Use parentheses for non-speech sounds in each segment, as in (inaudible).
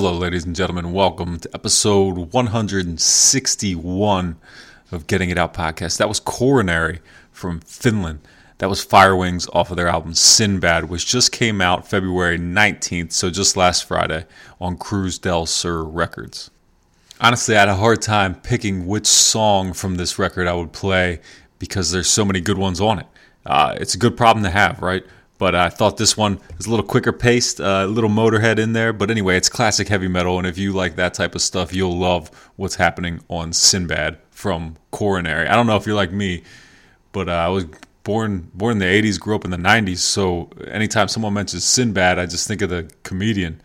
Hello, ladies and gentlemen. Welcome to episode 161 of Getting It Out podcast. That was Coronary from Finland. That was Firewings off of their album Sinbad, which just came out February 19th, so just last Friday on Cruz del Sur Records. Honestly, I had a hard time picking which song from this record I would play because there's so many good ones on it. Uh, it's a good problem to have, right? But I thought this one is a little quicker paced, a uh, little motorhead in there. But anyway, it's classic heavy metal, and if you like that type of stuff, you'll love what's happening on Sinbad from Coronary. I don't know if you're like me, but uh, I was born born in the 80s, grew up in the 90s, so anytime someone mentions Sinbad, I just think of the comedian.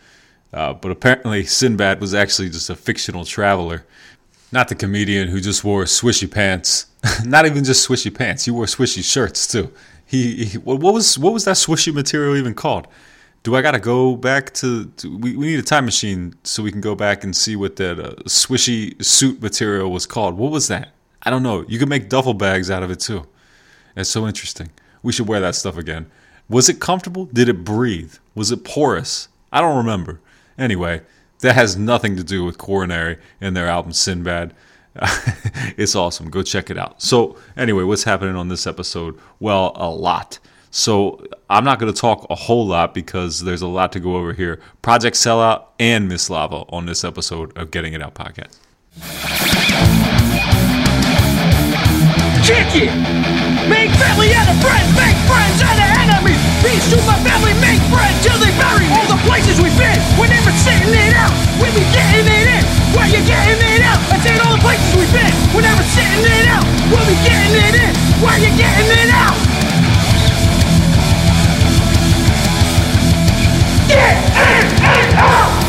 Uh, but apparently, Sinbad was actually just a fictional traveler, not the comedian who just wore swishy pants. (laughs) not even just swishy pants; he wore swishy shirts too. He, he what was what was that swishy material even called? Do I gotta go back to? to we, we need a time machine so we can go back and see what that uh, swishy suit material was called. What was that? I don't know. You could make duffel bags out of it too. It's so interesting. We should wear that stuff again. Was it comfortable? Did it breathe? Was it porous? I don't remember. Anyway, that has nothing to do with Coronary and their album Sinbad. (laughs) it's awesome. Go check it out. So, anyway, what's happening on this episode? Well, a lot. So, I'm not going to talk a whole lot because there's a lot to go over here. Project Sellout and Miss Lava on this episode of Getting It Out podcast. Kick it! Make family out of friends, make friends out of enemies. Peace to my family, make friends till they bury. All the places we've been, we're never sitting it out. We be getting it in, where you getting it out? I said all the places we've been, we're never sitting it out. We'll be getting it in, where you getting it out? Get it, it out!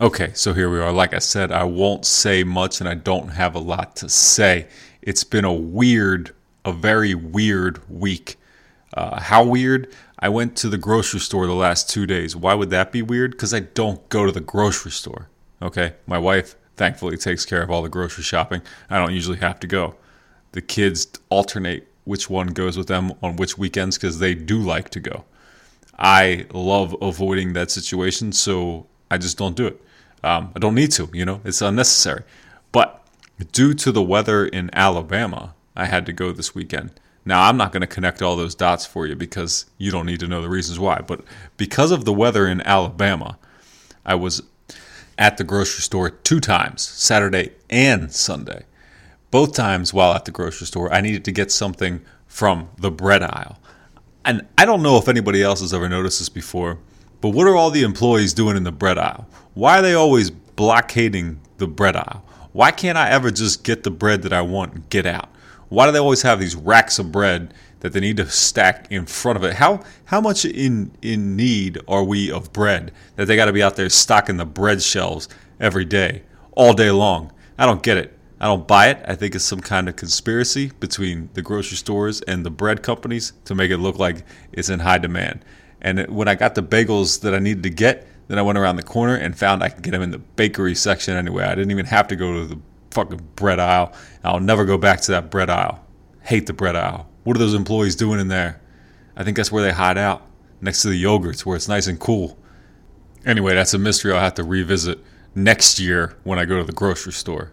Okay, so here we are. Like I said, I won't say much and I don't have a lot to say. It's been a weird, a very weird week. Uh, how weird? I went to the grocery store the last two days. Why would that be weird? Because I don't go to the grocery store. Okay, my wife thankfully takes care of all the grocery shopping. I don't usually have to go. The kids alternate which one goes with them on which weekends because they do like to go. I love avoiding that situation, so I just don't do it. Um, I don't need to, you know, it's unnecessary. But due to the weather in Alabama, I had to go this weekend. Now, I'm not going to connect all those dots for you because you don't need to know the reasons why. But because of the weather in Alabama, I was at the grocery store two times, Saturday and Sunday. Both times while at the grocery store, I needed to get something from the bread aisle. And I don't know if anybody else has ever noticed this before, but what are all the employees doing in the bread aisle? Why are they always blockading the bread aisle? Why can't I ever just get the bread that I want and get out? Why do they always have these racks of bread that they need to stack in front of it? How how much in in need are we of bread that they got to be out there stocking the bread shelves every day, all day long? I don't get it. I don't buy it. I think it's some kind of conspiracy between the grocery stores and the bread companies to make it look like it's in high demand. And it, when I got the bagels that I needed to get, then I went around the corner and found I could get them in the bakery section anyway. I didn't even have to go to the fucking bread aisle. I'll never go back to that bread aisle. Hate the bread aisle. What are those employees doing in there? I think that's where they hide out, next to the yogurts where it's nice and cool. Anyway, that's a mystery I'll have to revisit next year when I go to the grocery store.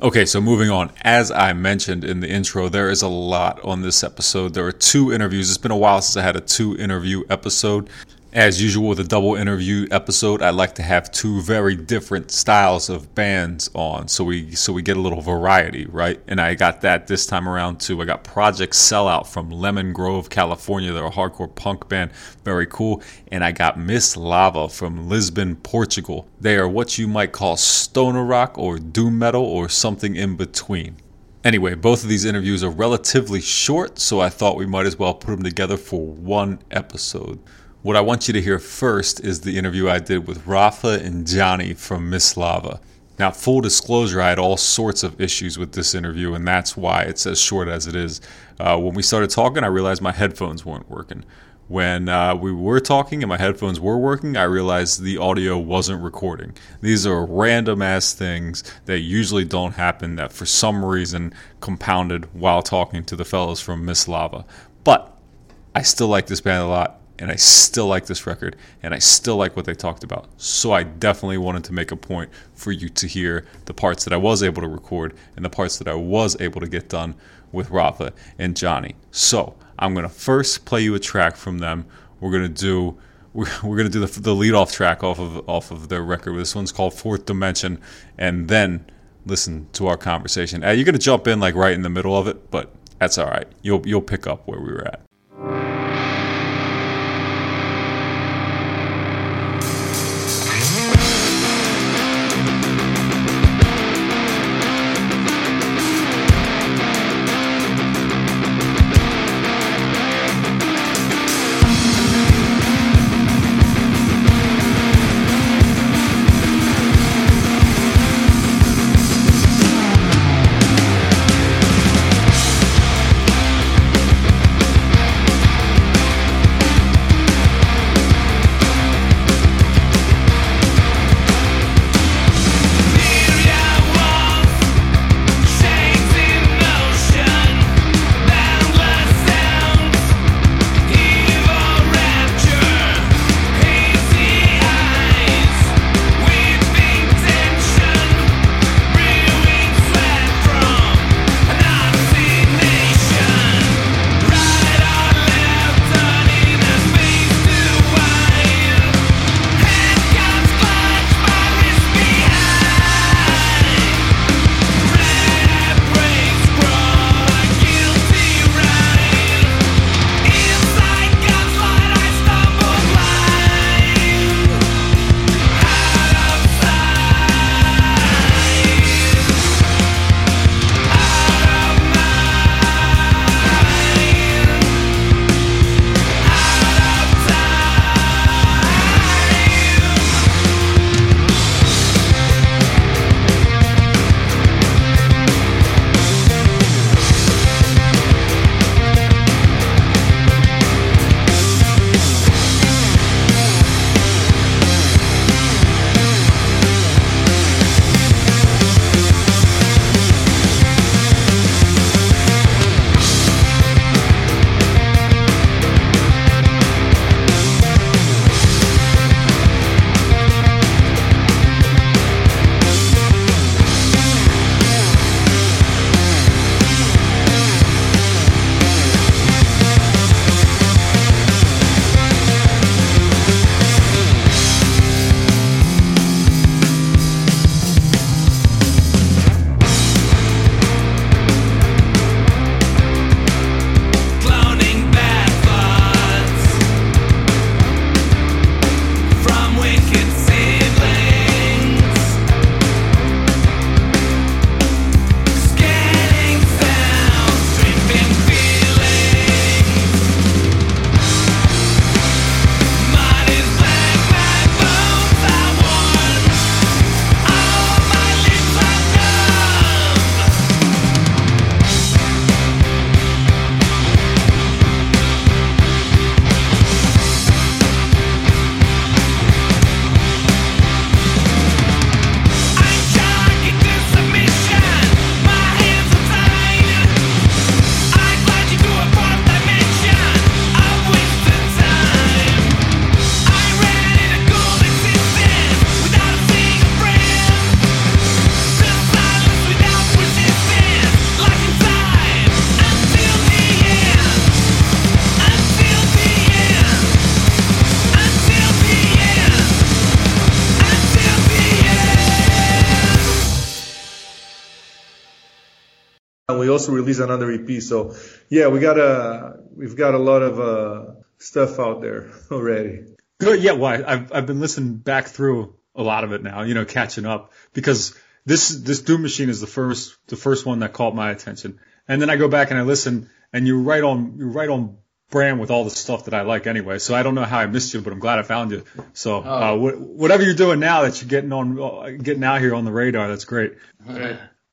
Okay, so moving on. As I mentioned in the intro, there is a lot on this episode. There are two interviews. It's been a while since I had a two interview episode. As usual with a double interview episode, I like to have two very different styles of bands on, so we so we get a little variety, right? And I got that this time around too. I got Project Sellout from Lemon Grove, California. They're a hardcore punk band, very cool. And I got Miss Lava from Lisbon, Portugal. They are what you might call stoner rock or doom metal or something in between. Anyway, both of these interviews are relatively short, so I thought we might as well put them together for one episode. What I want you to hear first is the interview I did with Rafa and Johnny from Miss Lava. Now, full disclosure, I had all sorts of issues with this interview, and that's why it's as short as it is. Uh, when we started talking, I realized my headphones weren't working. When uh, we were talking and my headphones were working, I realized the audio wasn't recording. These are random ass things that usually don't happen that for some reason compounded while talking to the fellows from Miss Lava. But I still like this band a lot and I still like this record, and I still like what they talked about. So I definitely wanted to make a point for you to hear the parts that I was able to record and the parts that I was able to get done with Rafa and Johnny. So I'm gonna first play you a track from them. We're gonna do (laughs) we're, we're gonna do the the lead off track off of off of their record. This one's called Fourth Dimension, and then listen to our conversation. Uh, you're gonna jump in like right in the middle of it, but that's all right. You'll you'll pick up where we were at. Also released another EP. So yeah, we got a we've got a lot of uh, stuff out there (laughs) already. Good. Yeah. Well, I- I've I've been listening back through a lot of it now. You know, catching up because this this Doom Machine is the first the first one that caught my attention, and then I go back and I listen, and you're right on you're right on brand with all the stuff that I like anyway. So I don't know how I missed you, but I'm glad I found you. So uh, wh- whatever you're doing now that you're getting on uh, getting out here on the radar, that's great.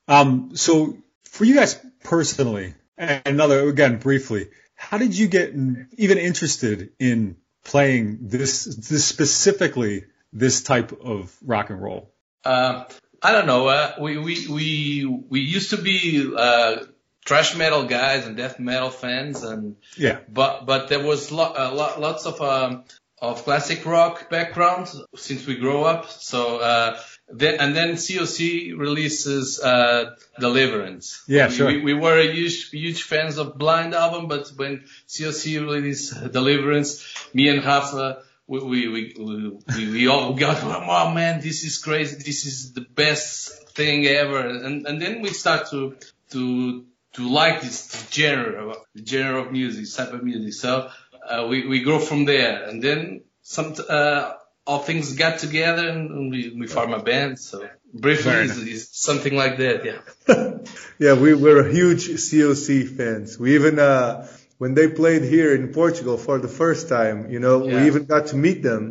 Um, so for you guys personally, and another again briefly, how did you get even interested in playing this, this specifically this type of rock and roll? Uh, I don't know. Uh, we we we we used to be uh, thrash metal guys and death metal fans, and Yeah. but but there was lo- uh, lo- lots of um, of classic rock background since we grew up. So uh, then and then COC releases uh, Deliverance. Yeah, we, sure. We, we were huge huge fans of Blind album, but when COC released Deliverance, me and Rafa we we we we, we all got oh man this is crazy this is the best thing ever and and then we start to to to like this genre genre of music type of music so uh, we we grow from there and then some uh, all things got together and we we form a band so briefly is, is something like that yeah (laughs) Yeah, we were huge COC fans. We even, uh, when they played here in Portugal for the first time, you know, Yeah. we even got to meet them.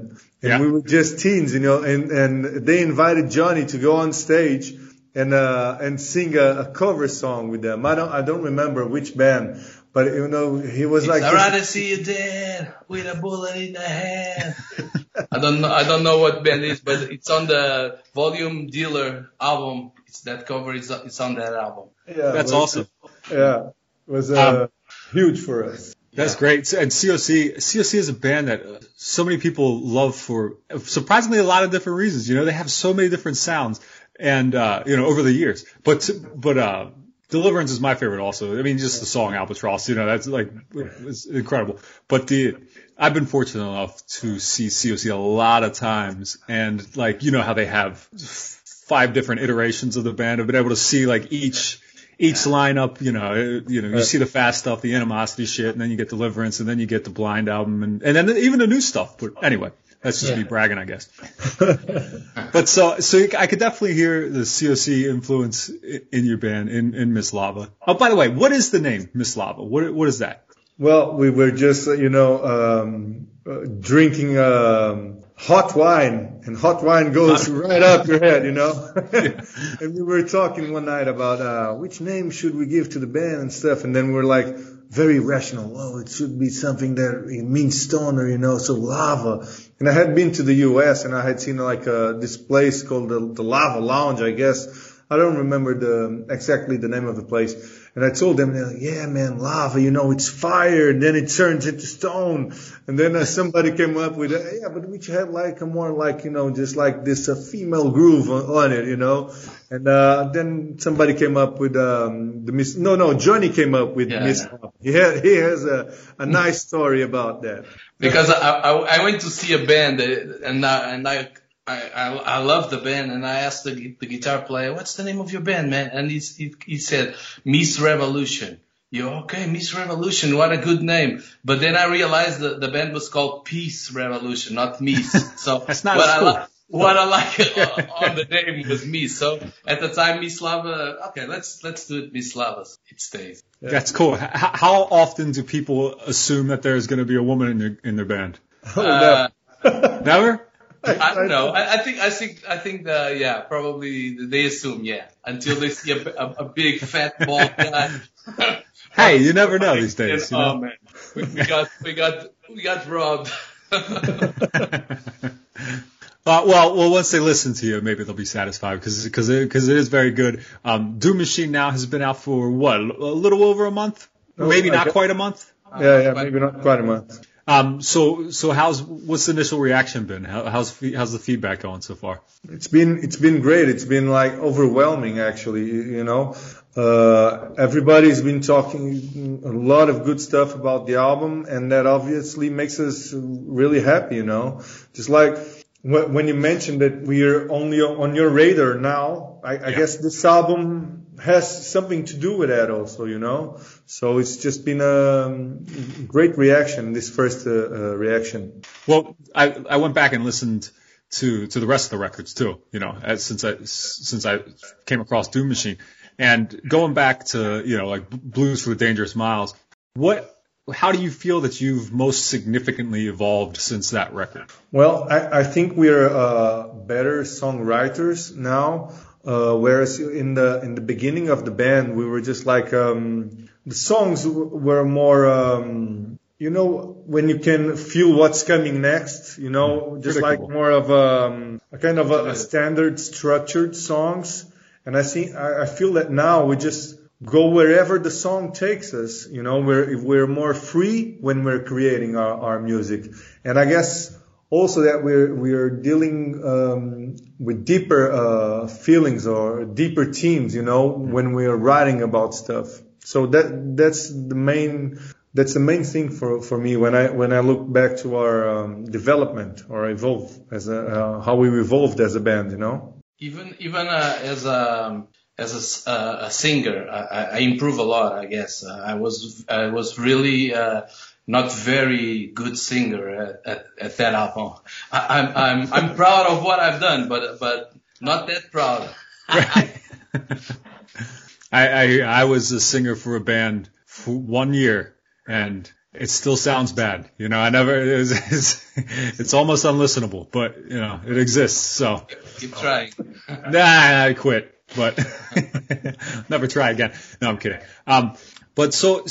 And Yeah. we were just teens, you know, and, and they invited Johnny to go on stage and, uh, and sing a, a cover song with them. I don't, I don't remember which band, but you know, he was It's like, I'd rather see you dead with a bullet in the hand. (laughs) I don't know. I don't know what band it is, but it's on the Volume Dealer album. It's that cover. It's it's on that album. yeah, That's was- awesome. Yeah, it was, uh, huge for us. That's great. And COC, COC is a band that uh, so many people love for surprisingly a lot of different reasons. You know, they have so many different sounds and, uh, you know, over the years. But, but, uh, Deliverance is my favorite also. I mean, just the song Albatross, you know, that's like, it's incredible. But the, I've been fortunate enough to see COC a lot of times and like, you know how they have five different iterations of the band. I've been able to see like each, each lineup, you know, you know, you see the fast stuff, the animosity shit, and then you get Deliverance, and then you get the Blind album, and and then even the new stuff. But anyway, that's just me bragging, I guess. (laughs) but so so I could definitely hear the COC influence in your band, in in Miss Lava. Oh, by the way, what is the name Miss Lava? What what is that? Well, we were just, uh, you know, um, uh, drinking um, hot wine, and hot wine goes (laughs) right up your head, you know. (laughs) and we were talking one night about uh, which name should we give to the band and stuff, and then we were like very rational. Well, it should be something that it means stone or you know, so lava. And I had been to the U.S. and I had seen like uh, this place called the, the Lava Lounge, I guess. I don't remember the exactly the name of the place. And I told them, they're like, yeah, man, lava, you know, it's fire, and then it turns into stone. And then uh, somebody came up with, uh, yeah, but we had like a more like, you know, just like this uh, female groove on, on it, you know. And uh, then somebody came up with um, the Miss. No, no, Johnny came up with Yeah, Miss. yeah. He had, he has a, a nice story about that. because I, I I went to see a band uh, and I, and I. I, I, I love the band and I asked the, the guitar player, what's the name of your band, man? And he, he, he said, Miss Revolution. You okay, Miss Revolution, what a good name. But then I realized that the band was called Peace Revolution, not Miss. (laughs) So That's not what I, cool. li- what I like (laughs) on the name was Miss. So at the time, Miss Lava, okay, let's, let's do it Miss Lava. It stays. That's cool. H- how often do people assume that there's going to be a woman in your in their band? Uh, (laughs) Never. I don't know. I, I think I think I think the yeah probably they assume yeah until they see a, a, a big fat bald guy. (laughs) Hey, you never know these days. You oh know? man, we, we got we got we got robbed. (laughs) Uh, well, well, once they listen to you, maybe they'll be satisfied because because it, 'cause it is very good. Um, Doom Machine now has been out for what a little over a month, maybe not okay. quite a month. Yeah, yeah, maybe not quite a month. Um, so so how's what's the initial reaction been? How, how's how's the feedback going so far? It's been it's been great. It's been like overwhelming actually. You, know, uh, everybody's been talking a lot of good stuff about the album, and that obviously makes us really happy. You know, just like when you mentioned that we are only on your radar now, I, I guess this album has something to do with that also. You know, so it's just been a great reaction. This first uh, uh, reaction. Well, I I went back and listened to to the rest of the records too. You know, as, since I since I came across Doom Machine, and going back to you know like Blues for the Dangerous Miles, what how do you feel that you've most significantly evolved since that record? Well, I, I think we're uh, better songwriters now. Uh, whereas in the in the beginning of the band, we were just like um, the songs w- were more. Um, you know, when you can feel what's coming next, you know, just like more of um, a kind of a, a standard structured songs. And I see, I, I feel that now we just go wherever the song takes us. You know, we're we're more free when we're creating our, our music. And I guess also that we're we're dealing um, with deeper uh, feelings or deeper themes. You know, when we are writing about stuff. So that that's the main that's the main thing for, for me when I when I look back to our um, development or evolve as a uh, how we evolved as a band. You know. Even even uh, as a as a, uh, a singer, I, I improve a lot. I guess uh, I was I was really uh, not very good singer at, at, at that album. I, I'm I'm I'm proud of what I've done, but but not that proud. (laughs) I, I I was a singer for a band for one year, and it still sounds bad. You know, I never. (laughs) It was, it's, it's almost unlistenable, but you know, it exists. So Keep trying. (laughs) nah, I quit. But never try again. No, I'm kidding. Um, but so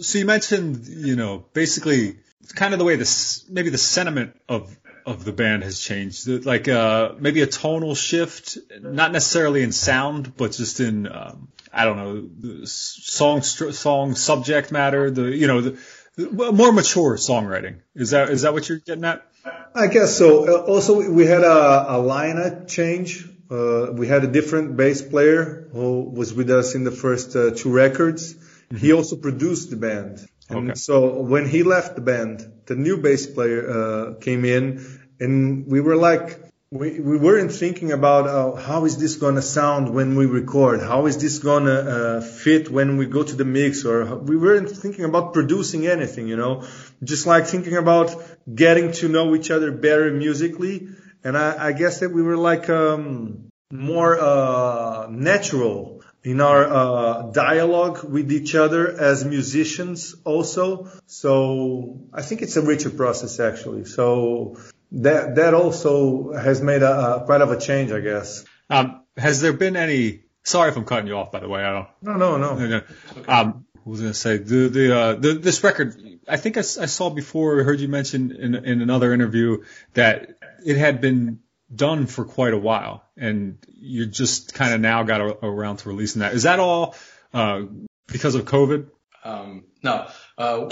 so you mentioned, you know, basically kind of the way this maybe the sentiment of of the band has changed, like uh, maybe a tonal shift, not necessarily in sound, but just in um, I don't know, song song subject matter, the you know the, the more mature songwriting. Is that is that what you're getting at? I guess so. Uh, also, we had a, a lineup change. Uh, we had a different bass player who was with us in the first uh, two records. He also produced the band. And Okay. so when he left the band, the new bass player uh, came in, and we were like, we, we weren't thinking about uh, how is this gonna sound when we record, how is this gonna uh, fit when we go to the mix, or we weren't thinking about producing anything, you know, just like thinking about getting to know each other better musically. And I, I guess that we were like um, more uh, natural in our uh, dialogue with each other as musicians also. So I think it's a richer process actually. So that that also has made a, a quite of a change, I guess. Um, has there been any? Sorry if I'm cutting you off. By the way, I don't. No, no, no. No, no. Um, what was going to say the the, uh, the this record? I think I saw before. I heard you mention in in another interview that it had been done for quite a while, and you just kind of now got a, around to releasing that. Is that all uh, because of COVID? Um, no, uh,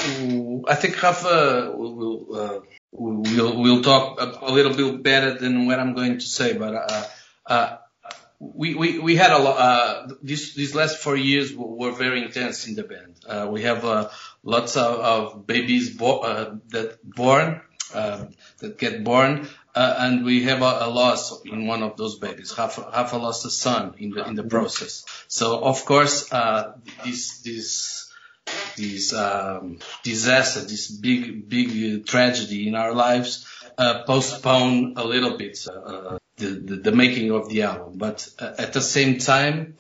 I think Rafa will will, uh, will talk a, little bit better than what I'm going to say, but uh, uh, we, we we had a lot. Uh, these these last four years were, were very intense in the band. Uh, we have uh, lots of, of babies bo- uh, that born uh, that get born. Uh, and we have a, a loss in one of those babies. Rafa, Rafa lost a son in the in the process. So of course, uh, this this this um, disaster, this big, big tragedy in our lives, uh, postpone a little bit uh, the, the the making of the album, but uh, at the same time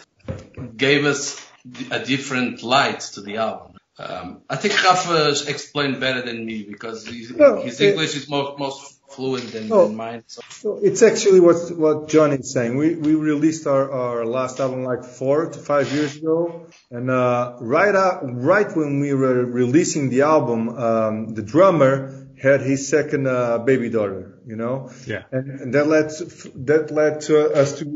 gave us a different light to the album. Um, I think Rafa explained better than me because his, No, his it- English is most most fluent than, Oh. than mine. So. So it's actually what what John is saying. We we released our, our last album like four to five years ago, and uh, right out, right when we were releasing the album, um, the drummer had his second uh, baby daughter. You know, Yeah. and, and that led to, that led to us to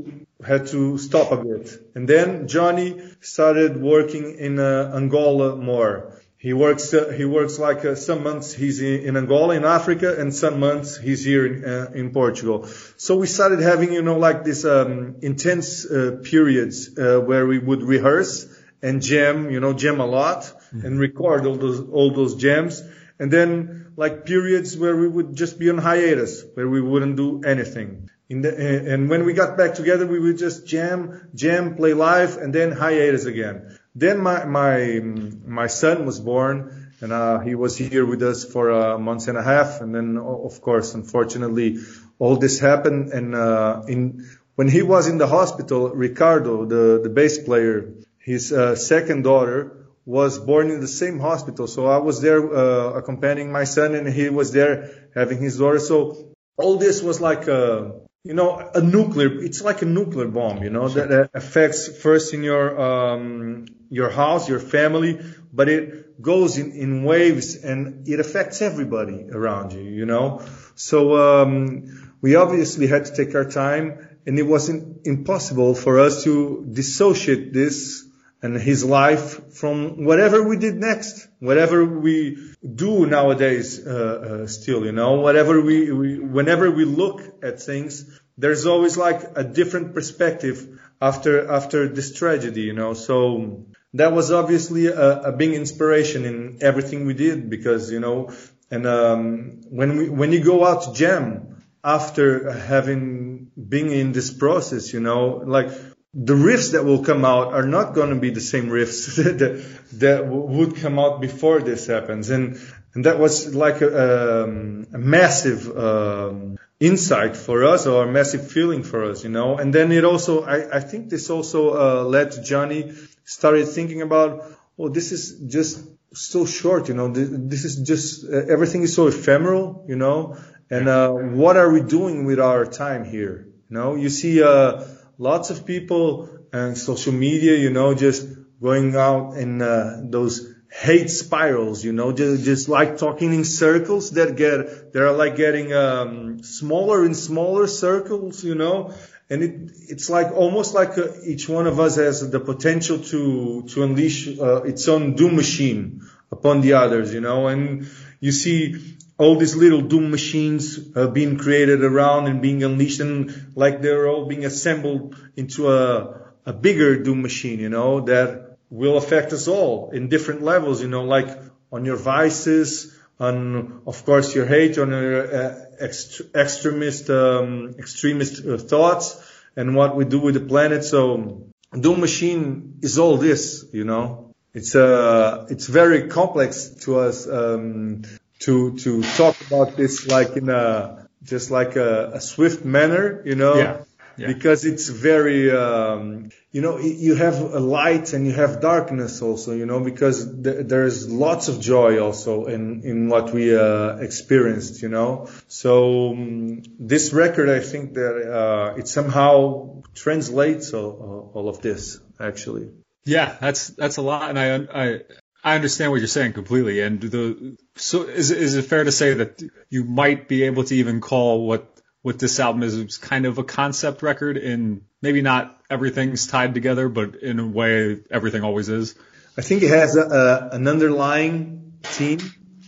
had to stop a bit. And then Johnny started working in uh, Angola more. He works uh, he works like uh, some months he's in, in Angola in Africa and some months he's here in, uh, in Portugal. So we started having you know like this um, intense uh, periods uh, where we would rehearse and jam, you know, jam a lot and record all those all those jams. And then like periods where we would just be on hiatus, where we wouldn't do anything. In the, and when we got back together, we would just jam, jam, play live, and then hiatus again. Then my my my son was born, and uh, he was here with us for a month and a half. And then, of course, unfortunately, all this happened. And uh, in when he was in the hospital, Ricardo, the the bass player, his uh, second daughter was born in the same hospital. So I was there uh, accompanying my son, and he was there having his daughter. So all this was like a you know a nuclear. It's like a nuclear bomb, you know, that, that affects first in your um, your house, your family, but it goes in in waves and it affects everybody around you, you know. So um, we obviously had to take our time, and it wasn't impossible for us to dissociate this and his life from whatever we did next, whatever we do nowadays, uh, uh, still, you know, whatever we, we, whenever we look at things, there's always like a different perspective after, after this tragedy, you know, so that was obviously a, a big inspiration in everything we did because you know, and um, when we when you go out to jam after having been in this process, you know, like the riffs that will come out are not going to be the same riffs (laughs) that, that would come out before this happens. And, and that was like a, um, a massive um, insight for us or a massive feeling for us, you know. And then it also, I, I think this also uh, led Johnny started thinking about, oh, this is just so short, you know. This, this is just uh, everything is so ephemeral, you know. And uh, what are we doing with our time here? You know, you see. Uh, lots of people and social media, you know, just going out in uh, those hate spirals, you know, just, just like talking in circles that get, they're like getting um, smaller and smaller circles, you know, and it, it's like almost like uh, each one of us has the potential to to unleash uh, its own doom machine upon the others, you know, and you see all these little doom machines uh, being created around and being unleashed and like they're all being assembled into a, a bigger doom machine, you know, that will affect us all in different levels, you know, like on your vices, on, of course, your hate, on your uh, ext- extremist, um, extremist uh, thoughts and what we do with the planet. So doom machine is all this, you know. It's uh, it's very complex to us um, to to talk about this like in a just like a, a swift manner, you know. Yeah. Yeah. Because it's very, um, you know, you have a light and you have darkness also, you know, because th- there's lots of joy also in, in what we, uh, experienced, you know. So, um, this record, I think that, uh, it somehow translates all, all of this, actually. Yeah, that's that's a lot, and I I I understand what you're saying completely. And the so is is it fair to say that you might be able to even call what what this album is is kind of a concept record in maybe not everything's tied together, but in a way everything always is. I think it has a, a, an underlying theme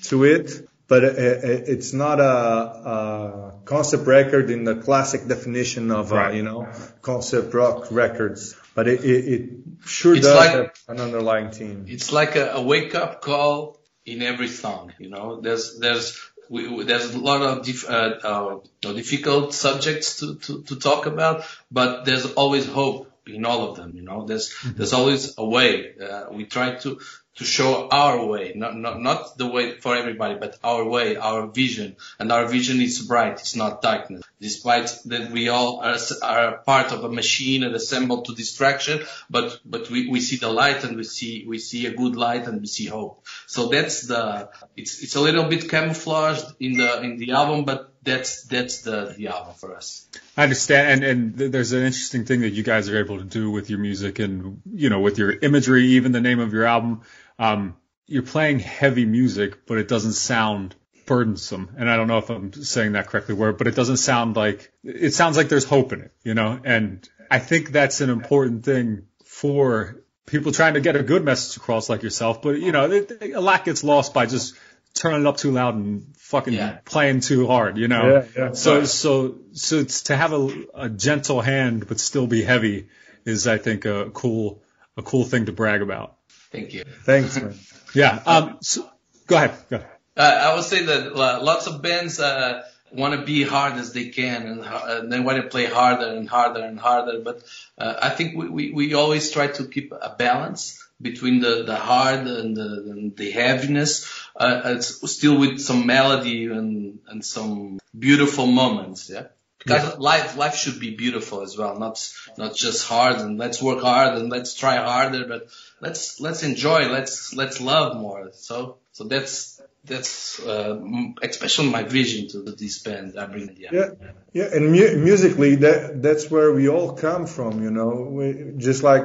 to it, but it, it, it's not a, a concept record in the classic definition of, uh, you know, concept rock records. But it, it, it sure It's does like- have an underlying theme. It's like a, a wake up call in every song. You know, there's there's we, there's a lot of dif- uh, uh, difficult subjects to, to, to talk about, but there's always hope in all of them. You know, there's there's always a way. Uh, we try to to show our way, not not not the way for everybody, but our way, our vision, and our vision is bright. It's not darkness. Despite that we all are, are part of a machine and assembled to distraction, but but we, we see the light and we see we see a good light and we see hope. So that's the it's it's a little bit camouflaged in the in the album, but that's that's the the album for us. I understand, and and there's an interesting thing that you guys are able to do with your music, and you know, with your imagery, even the name of your album. Um, you're playing heavy music, but it doesn't sound burdensome. And I don't know if I'm saying that correctly, word, but it doesn't sound like it sounds like there's hope in it, you know. And I think that's an important thing for people trying to get a good message across, like yourself. But you know, it, a lot gets lost by just turning it up too loud and fucking Yeah. playing too hard, you know. Yeah, yeah. So so so it's to have a, a gentle hand but still be heavy is I think a cool a cool thing to brag about. Thank you. Thanks, man. (laughs) Yeah. Um. So, go ahead. Go ahead. Uh, I would say that uh, lots of bands uh, want to be hard as they can, and, uh, they want to play harder and harder and harder. But uh, I think we, we, we always try to keep a balance between the, the hard and the, and the heaviness, uh, it's still with some melody and, and some beautiful moments. Yeah. Because life, life should be beautiful as well, not, not just hard and let's work hard and let's try harder, but let's, let's enjoy, let's, let's love more. So, so that's, that's, uh, especially my vision to this band I bring. Yeah. Yeah, yeah, and mu- musically, that that's where we all come from, you know. We, just like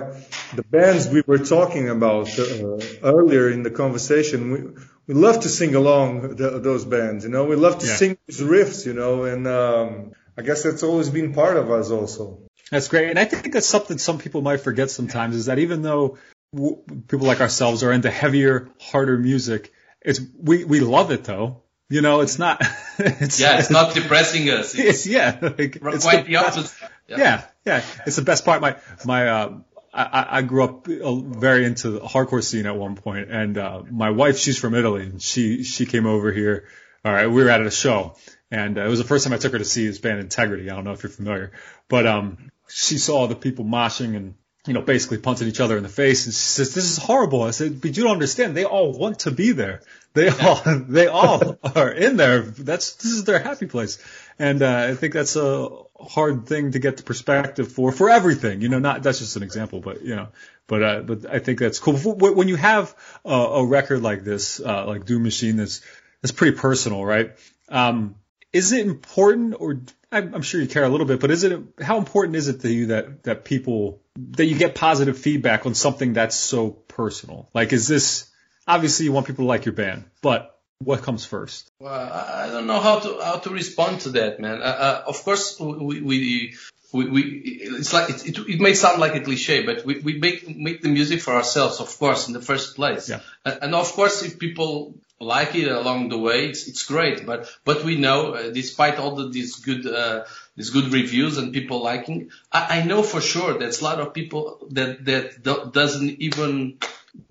the bands we were talking about uh, earlier in the conversation, we we love to sing along the, those bands, you know. We love to Yeah. sing these riffs, you know, and um, I guess that's always been part of us, also. That's great, and I think that's something some people might forget sometimes is that even though w- people like ourselves are into heavier, harder music, it's we we love it though. You know, it's not. (laughs) It's, Yeah, it's not depressing us. It's (laughs) It's yeah, like, it's quite the the opposite. Yeah, yeah, it's the best part. My my uh, I, I grew up uh, very into the hardcore scene at one point, and uh, my wife, she's from Italy, and she she came over here. All right, we were at a show, and uh, it was the first time I took her to see this band Integrity. I don't know if you're familiar, but um, she saw the people moshing and you know basically punching each other in the face, and she says, "This is horrible." I said, "But you don't understand. They all want to be there. They all (laughs) they all are in there. That's this is their happy place." And uh, I think that's a hard thing to get the perspective for for everything. You know, not that's just an example, but you know, but uh, but I think that's cool. When you have a, a record like this, uh, like Doom Machine, that's that's pretty personal, right? Um, is it important, or I'm, I'm sure you care a little bit, but is it how important is it to you that that people that you get positive feedback on something that's so personal? Like, is this obviously you want people to like your band, but what comes first? Well, I don't know how to how to respond to that, man. Uh, uh, of course, we we, we, we it's like it, it, it may sound like a cliche, but we, we make make the music for ourselves, of course, in the first place. Yeah. And, and of course, if people like it along the way, it's it's great. But but we know, uh, despite all the, these good uh, these good reviews and people liking, I, I know for sure there's a lot of people that that do, doesn't even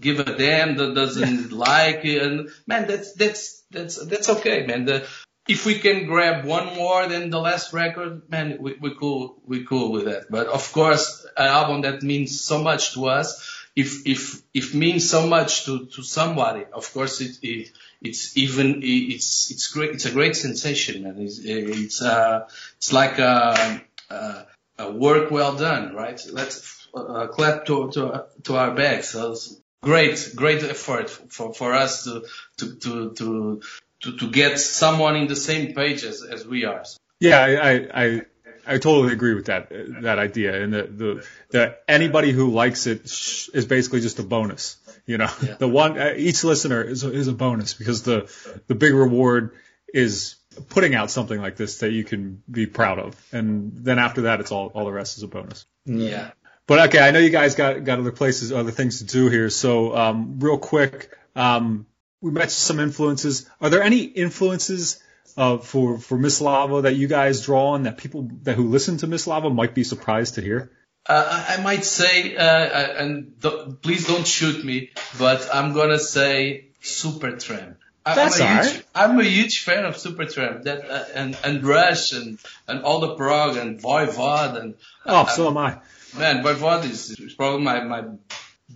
give a damn, that doesn't like it, and man, that's that's that's that's okay, man. The, if we can grab one more than the last record, man, we, we cool, we cool with that. But of course, an album that means so much to us, if if if means so much to to somebody, of course it, it it's even it's it's great. It's a great sensation, man. It's it's uh it's like a, a, a work well done, right? Let's uh, clap to to to our backs. So great, great effort for for us to to to to to, to get someone in the same page as, as we are. Yeah, I, I, I, I totally agree with that that idea, and the the, the anybody who likes it is basically just a bonus. You know, Yeah. the one uh, each listener is a, is a bonus because the the big reward is putting out something like this that you can be proud of, and then after that, it's all all the rest is a bonus. Yeah. But okay, I know you guys got got other places, other things to do here. So um, real quick, um, we mentioned some influences. Are there any influences uh, for for Miss Lava that you guys draw on that people that who listen to Miss Lava might be surprised to hear? Uh, I might say, uh, uh, and th- please don't shoot me, but I'm gonna say Supertramp. I- That's I'm a huge, alright. I'm a huge fan of Supertramp. That uh, and and Rush and and all the prog and Voivod and Oh, so am I. man, Voivod is, is probably my my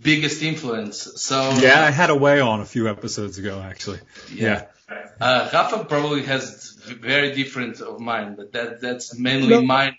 biggest influence. So Yeah, I had Away on a few episodes ago, actually. Yeah. Uh, Rafa probably has very different of mine, but that that's mainly No. mine.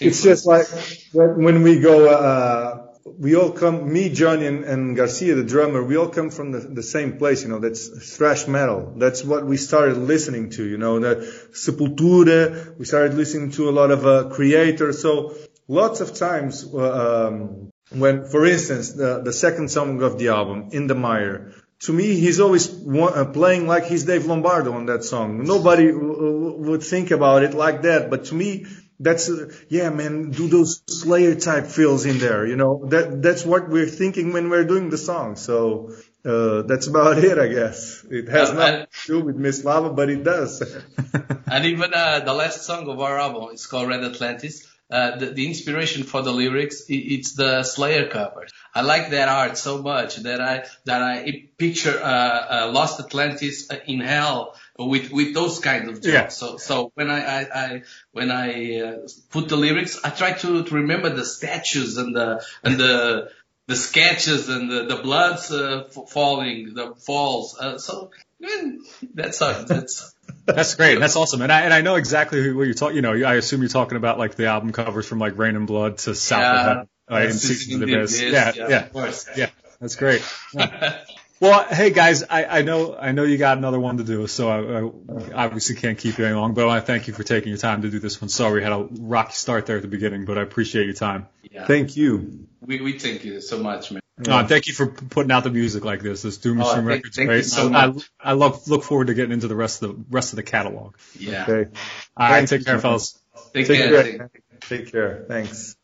It's just like when when we go, uh, we all come, me, Johnny, and, and Garcia, the drummer, we all come from the, the same place, you know, that's thrash metal. That's what we started listening to, you know, the Sepultura, we started listening to a lot of uh, Kreator. So lots of times, uh, um, when, for instance, the, the second song of the album, In the Mire, to me, he's always wa- uh, playing like he's Dave Lombardo on that song. Nobody would think about it like that, but to me, that's uh, yeah, man. Do those Slayer type feels in there, you know? That that's what we're thinking when we're doing the song. So uh, that's about (laughs) it, I guess. It has nothing and- to do with Miss Lava, but it does. (laughs) And even uh, the last song of our album is called Red Atlantis. Uh, the, the inspiration for the lyrics, it's the Slayer covers. I like that art so much that I that I picture uh, uh, Lost Atlantis uh, in hell with with those kind of jokes. Yeah. So so when I I, I when I uh, put the lyrics, I try to, to remember the statues and the and the the sketches and the the bloods uh, f- falling, the falls. Uh, so man, that's how that's. That's great. That's awesome. And I and I know exactly what you're talking. You know, I assume you're talking about like the album covers from like Reign in Blood to South of Heaven, right? And Yes, Seasons of the Abyss. Yeah, yeah, yeah, course. yeah. That's great. Yeah. Well, hey guys, I, I know I know you got another one to do, so I, I obviously can't keep you any long. But I want to thank you for taking your time to do this one. Sorry we had a rocky start there at the beginning, but I appreciate your time. Yeah. Thank you. We, we thank you so much, man. Uh, thank you for p- putting out the music like this. This Doom Oh, Machine thank- Records, thank great. so I. I, I love look forward to getting into the rest of the rest of the catalog. Yeah. Okay. All right, Thank take you care, so fellas. Take, Take care. care. Take care. Thanks.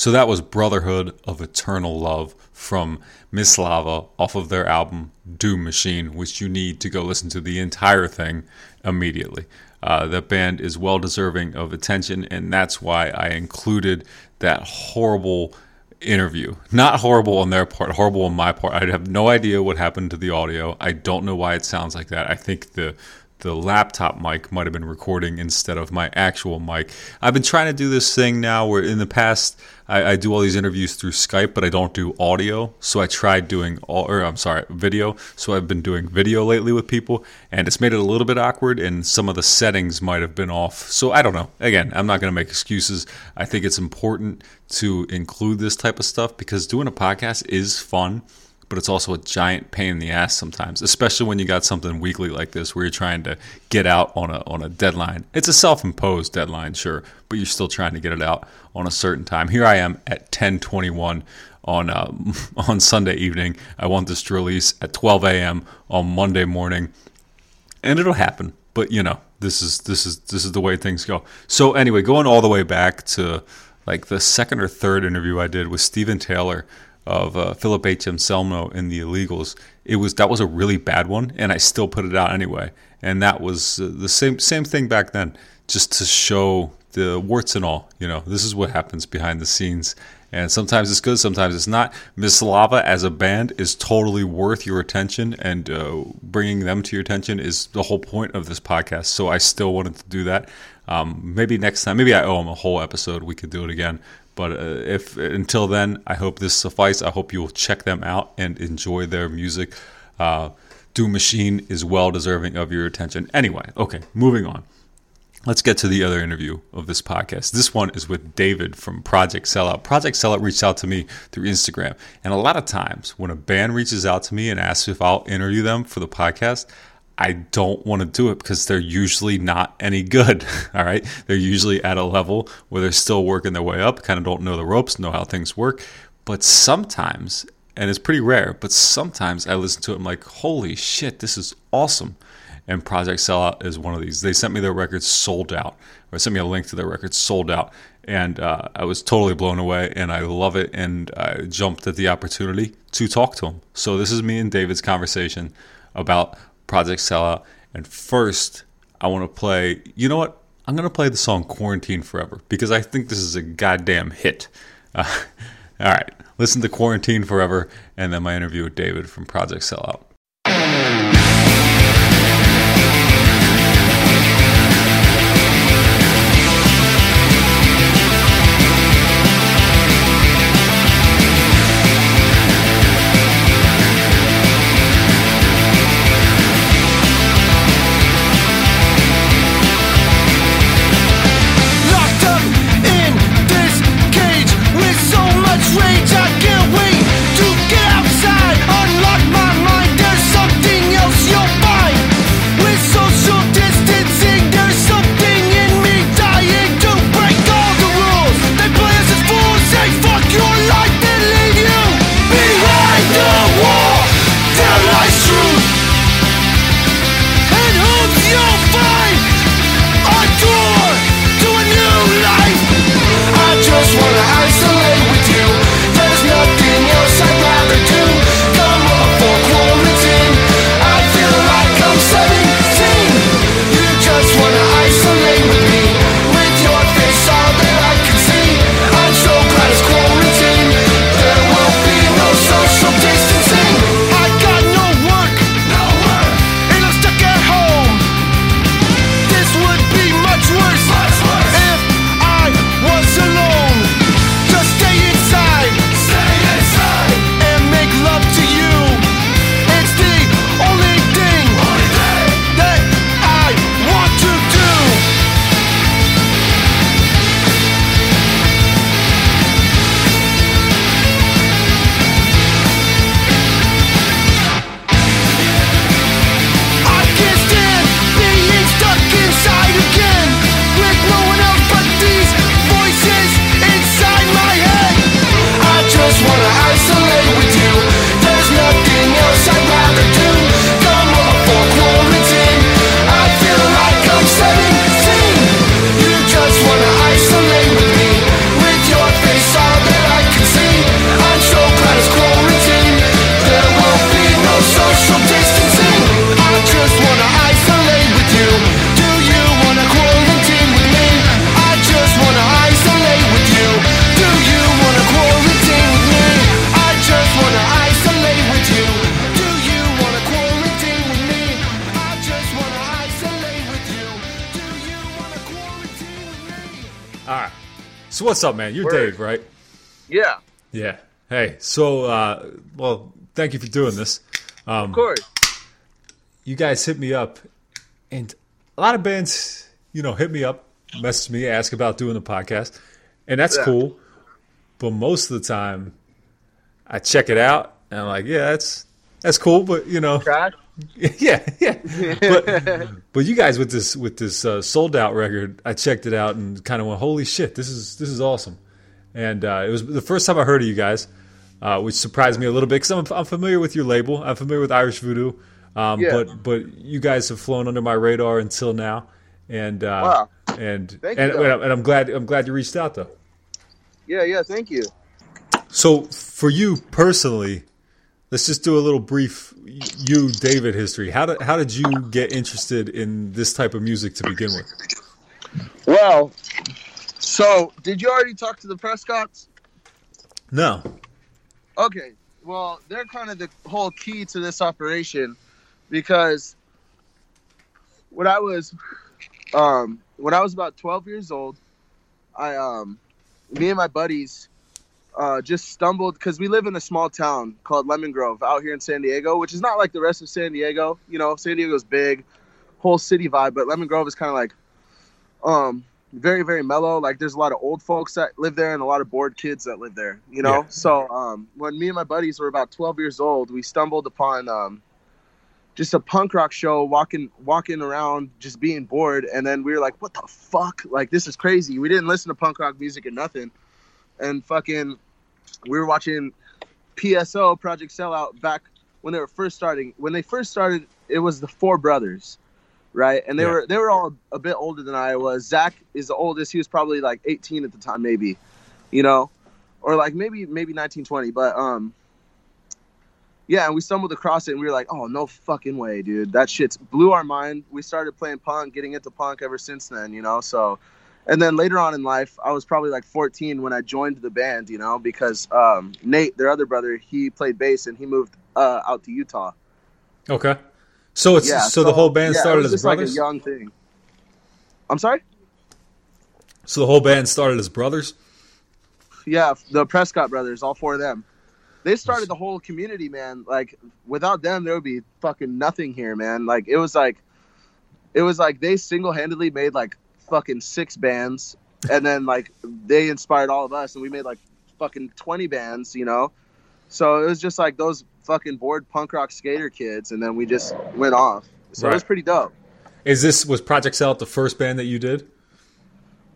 So that was Brotherhood of Eternal Love from Miss Lava off of their album Doom Machine, which you need to go listen to the entire thing immediately. Uh, that band is well deserving of attention, and that's why I included that horrible interview. Not horrible on their part, horrible on my part. I have no idea what happened to the audio. I don't know why it sounds like that. I think the the laptop mic might have been recording instead of my actual mic. I've been trying to do this thing now where in the past I, I, do all these interviews through Skype, but I don't do audio. So I tried doing all, or I'm sorry, video. So I've been doing video lately with people, and it's made it a little bit awkward, and some of the settings might have been off. So I don't know. Again, I'm not going to make excuses. I think it's important to include this type of stuff because doing a podcast is fun but it's also a giant pain in the ass sometimes, especially when you got something weekly like this where you're trying to get out on a on a deadline. It's a self-imposed deadline, sure, but you're still trying to get it out on a certain time. Here I am at 10:21 on uh, (laughs) on Sunday evening. I want this to release at 12 a.m. on Monday morning, and it'll happen. But you know, this is this is this is the way things go. So anyway, going all the way back to like the second or third interview I did with Stephen Taylor of uh, Philip H. Anselmo in the Illegals. It was that was a really bad one, and I still put it out anyway. And that was uh, the same same thing back then, just to show the warts and all. You know, this is what happens behind the scenes. And sometimes it's good, sometimes it's not. Miss Lava as a band is totally worth your attention, and uh, bringing them to your attention is the whole point of this podcast. So I still wanted to do that. Um, maybe next time, maybe I owe them a whole episode. We could do it again. But uh, if until then, I hope this suffice. I hope you will check them out and enjoy their music. Uh, Doom Machine is well deserving of your attention. Anyway, okay, moving on. Let's get to the other interview of this podcast. This one is with David from Project Sellout. Project Sellout reached out to me through Instagram. And a lot of times when a band reaches out to me and asks if I'll interview them for the podcast, I don't want to do it because they're usually not any good. (laughs) All right. They're usually at a level where they're still working their way up, kind of don't know the ropes, know how things work. But sometimes, and it's pretty rare, but sometimes I listen to it, I'm like, holy shit, this is awesome. And Project Sellout is one of these. They sent me their records sold out, or sent me a link to their records sold out. And uh, I was totally blown away, and I love it. And I jumped at the opportunity to talk to them. So this is me and David's conversation about Project Sellout. And first, I want to play, you know what? I'm going to play the song Quarantine Forever because I think this is a goddamn hit. Uh, (laughs) all right, listen to Quarantine Forever and then my interview with David from Project Sellout. What's up, man? You're Word. Dave, right? Yeah, Yeah. Hey. So, uh, well, thank you for doing this. Um, of course. you guys hit me up, and a lot of bands, you know, hit me up, message me, ask about doing the podcast, and that's Yeah. cool. But most of the time, I check it out, and I'm like, yeah, that's that's cool, but you know, Trash. (laughs) yeah, yeah. But but you guys with this with this uh, sold out record, I checked it out and kind of went, holy shit, this is this is awesome. And uh, it was the first time I heard of you guys, uh, which surprised me a little bit because I'm, I'm familiar with your label. I'm familiar with Irish Voodoo, um, Yeah. but but you guys have flown under my radar until now, and uh, Wow. and you, and, and I'm glad I'm glad you reached out though. Yeah, yeah. Thank you. So for you personally, let's just do a little brief you David history. How did how did you get interested in this type of music to begin with? Well, so did you already talk to the Prescotts? No. Okay. Well, they're kind of the whole key to this operation because when I was um when I was about 12 years old, I um me and my buddies uh just stumbled cuz we live in a small town called Lemon Grove out here in San Diego, which is not like the rest of San Diego, you know, San Diego's big, whole city vibe, but Lemon Grove is kind of like um very very mellow. Like there's a lot of old folks that live there and a lot of bored kids that live there you know? Yeah. so um when me and my buddies were about 12 years old we stumbled upon um just a punk rock show walking walking around just being bored and then we were like what the fuck? Like this is crazy. We didn't listen to punk rock music or nothing. And fucking we were watching pso project sellout back when they were first starting when they first started it was the four brothers right? And they Yeah. were they were all a bit older than I was. Zach is the oldest. He was probably like 18 at the time, maybe, you know, or like maybe maybe 19, 20. But um, yeah, and we stumbled across it, and we were like, oh no fucking way, dude, that shit's blew our mind. We started playing punk, getting into punk ever since then, you know. So, and then later on in life, I was probably like 14 when I joined the band, you know, because um, Nate, their other brother, he played bass and he moved uh, out to Utah. Okay. So it's Yeah, so, the whole band yeah, started as just like a brothers. young thing. I'm sorry. so the whole band started as brothers. Yeah, the Prescott brothers, all four of them. They started the whole community, man. Like without them, there would be fucking nothing here, man. Like it was like, it was like they single handedly made like fucking six bands, and then like they inspired all of us, and we made like fucking twenty bands, you know. So it was just like those fucking bored punk rock skater kids, and then we just went off. So it was pretty dope. Is this was Project Cell the first band that you did?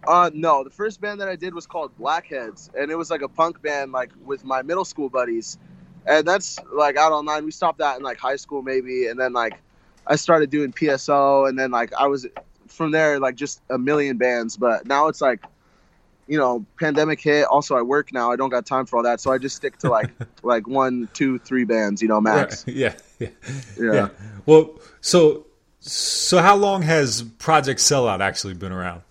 Uh, no, the first band that I did was called Blackheads, and it was like a punk band, like with my middle school buddies, and that's like out online. We stopped that in like high school maybe, and then like I started doing PSO, and then like I was from there like just a million bands, but now it's like, you know, pandemic hit. Also, I work now. I don't got time for all that, so I just stick to like (laughs) like one, two, three bands, you know, max. Right. (laughs) Yeah. Yeah. Yeah. Yeah. Well, so so how long has Project Sellout actually been around?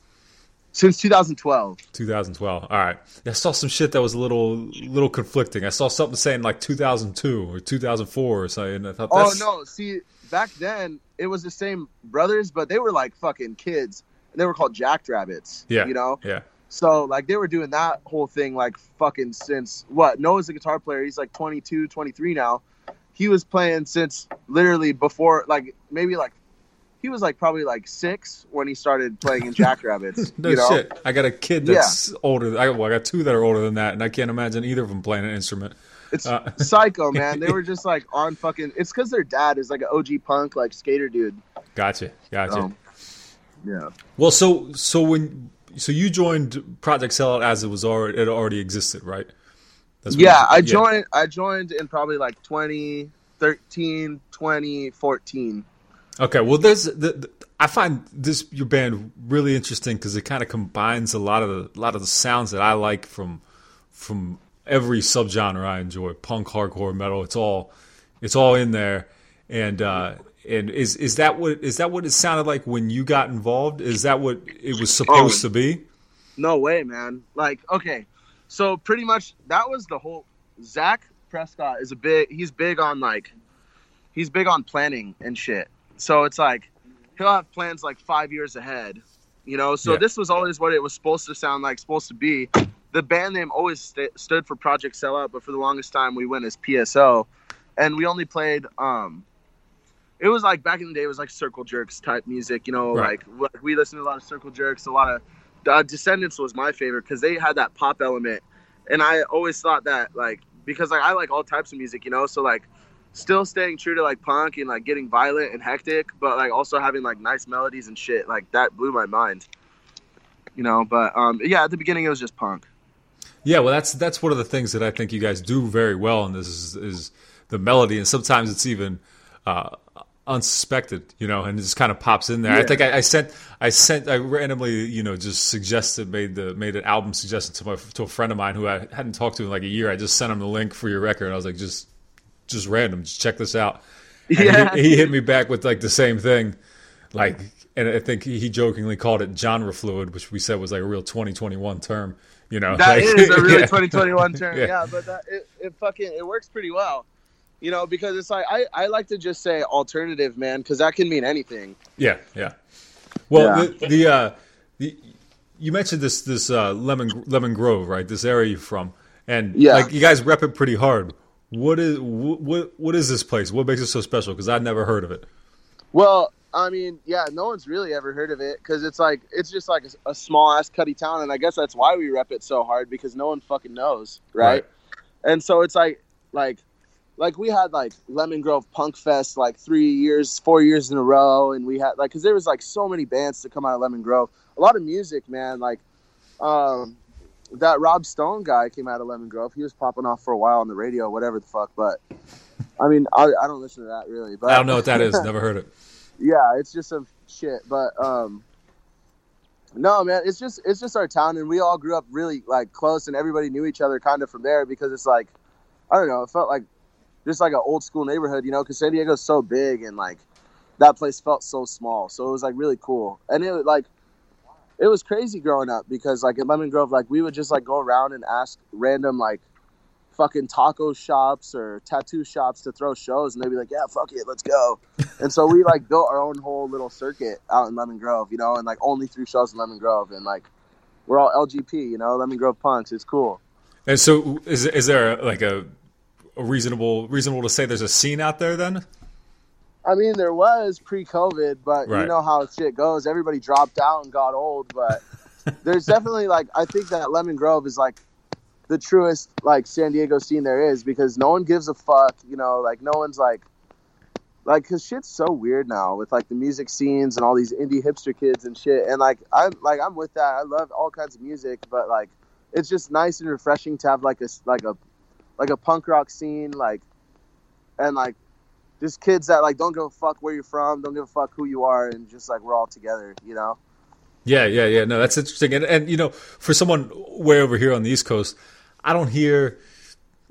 Since 2012. 2012. All right. I saw some shit that was a little little conflicting. I saw something saying like 2002 or 2004 or something. I thought Oh no! See, back then it was the same brothers, but they were like fucking kids, and they were called Jackrabbits. Yeah. you know. Yeah. So like they were doing that whole thing like fucking since what? Noah's a guitar player. He's like 22, 23 now. He was playing since literally before like maybe like he was like probably like six when he started playing in (laughs) Jackrabbits. (laughs) No you know? shit. I got a kid that's older. I, well, I got two that are older than that, and I can't imagine either of them playing an instrument. It's Uh, (laughs) psycho, man. They were just like on fucking. It's because their dad is like an OG punk like skater dude. Gotcha. Gotcha. Um, yeah. Well, so so when so you joined Project Sellout as it was already it already existed, right? That's yeah, I joined. I joined in probably like 2013, 2014. Okay, well, there's the, the, I find this your band really interesting because it kind of combines a lot of the a lot of the sounds that I like from from every subgenre I enjoy, punk, hardcore, metal. It's all it's all in there, and uh, and is is that what is that what it sounded like when you got involved? Is that what it was supposed Oh. to be? No way, man. Like, okay, so pretty much that was the whole. Zach Prescott is a big. He's big on like, he's big on planning and shit. So it's like, he'll have plans like five years ahead, You know, so Yeah. this was always what it was supposed to sound like, supposed to be. The band name always st- stood for Project Sellout, but for the longest time we went as PSO, and we only played. um It was like back in the day, it was like Circle Jerks type music. You know, Right. like we listened to a lot of Circle Jerks, a lot of uh, Descendents was my favorite because they had that pop element, and I always thought that like because like I like all types of music, you know, so like still staying true to like punk and like getting violent and hectic, but like also having like nice melodies and shit. Like that blew my mind. You know, but um yeah, at the beginning it was just punk. Yeah, well, that's that's one of the things that I think you guys do very well and this is, is the melody, and sometimes it's even uh, unsuspected, you know, and it just kind of pops in there. I think I, I sent I sent I randomly, you know, just suggested made the made an album suggestion to my to a friend of mine who I hadn't talked to in like a year. I just sent him the link for your record, and I was like, just just random, just check this out. And Yeah. he, he hit me back with like the same thing, like, and I think he, jokingly called it genre fluid, which we said was like a real 2021 term. You know, That like, is a really (laughs) yeah. 2021 (laughs) term. Yeah. Yeah. but that it, it fucking it works pretty well. You know, because it's like I, I like to just say alternative, man, because that can mean anything. Yeah, yeah. Well, Yeah. the, the uh, the you mentioned this this uh, lemon lemon grove, right? This area you're from, and Yeah. like you guys rep it pretty hard. What is what what, what is this place? What makes it so special? Because I've never heard of it. Well, I mean, yeah, no one's really ever heard of it because it's like it's just like a, a small ass cutty town, and I guess that's why we rep it so hard because no one fucking knows, right? Right. And so it's like like like we had like Lemon Grove Punk Fest like three years, four years in a row, and we had like because there was like so many bands to come out of Lemon Grove, a lot of music, man. Like um, that Rob Stone guy came out of Lemon Grove. He was popping off for a while on the radio, whatever the fuck. But I mean, I, I don't listen to that really. But I don't know what that is. (laughs) Never heard it. yeah, it's just some shit. But um, no, man, it's just it's just our town, and we all grew up really like close, and everybody knew each other kind of from there because it's like I don't know, it felt like just like an old school neighborhood, you know, because San Diego's so big and like that place felt so small, so it was like really cool, and it like it was crazy growing up because like in Lemon Grove, like we would just like go around and ask random like fucking taco shops or tattoo shops to throw shows, and they'd be like, "Yeah, fuck it, let's go." and so we like built our own whole little circuit out in Lemon Grove, you know, and like only threw shows in Lemon Grove, and like we're all LGP, you know, Lemon Grove punks. It's cool. And so, is is there like a, a reasonable reasonable to say there's a scene out there then? I mean, there was pre-COVID, but Right. you know how shit goes. Everybody dropped out and got old, but (laughs) there's definitely like I think that Lemon Grove is like the truest like San Diego scene there is because no one gives a fuck. You know, like no one's like like because shit's so weird now with like the music scenes and all these indie hipster kids and shit. And like I'm like I'm with that. I love all kinds of music, but like it's just nice and refreshing to have like a like a like a punk rock scene like and like just kids that like don't give a fuck where you're from, don't give a fuck who you are, and just like we're all together, you know. Yeah, yeah, yeah. No, that's interesting. And, and you know, for someone way over here on the East Coast, I don't hear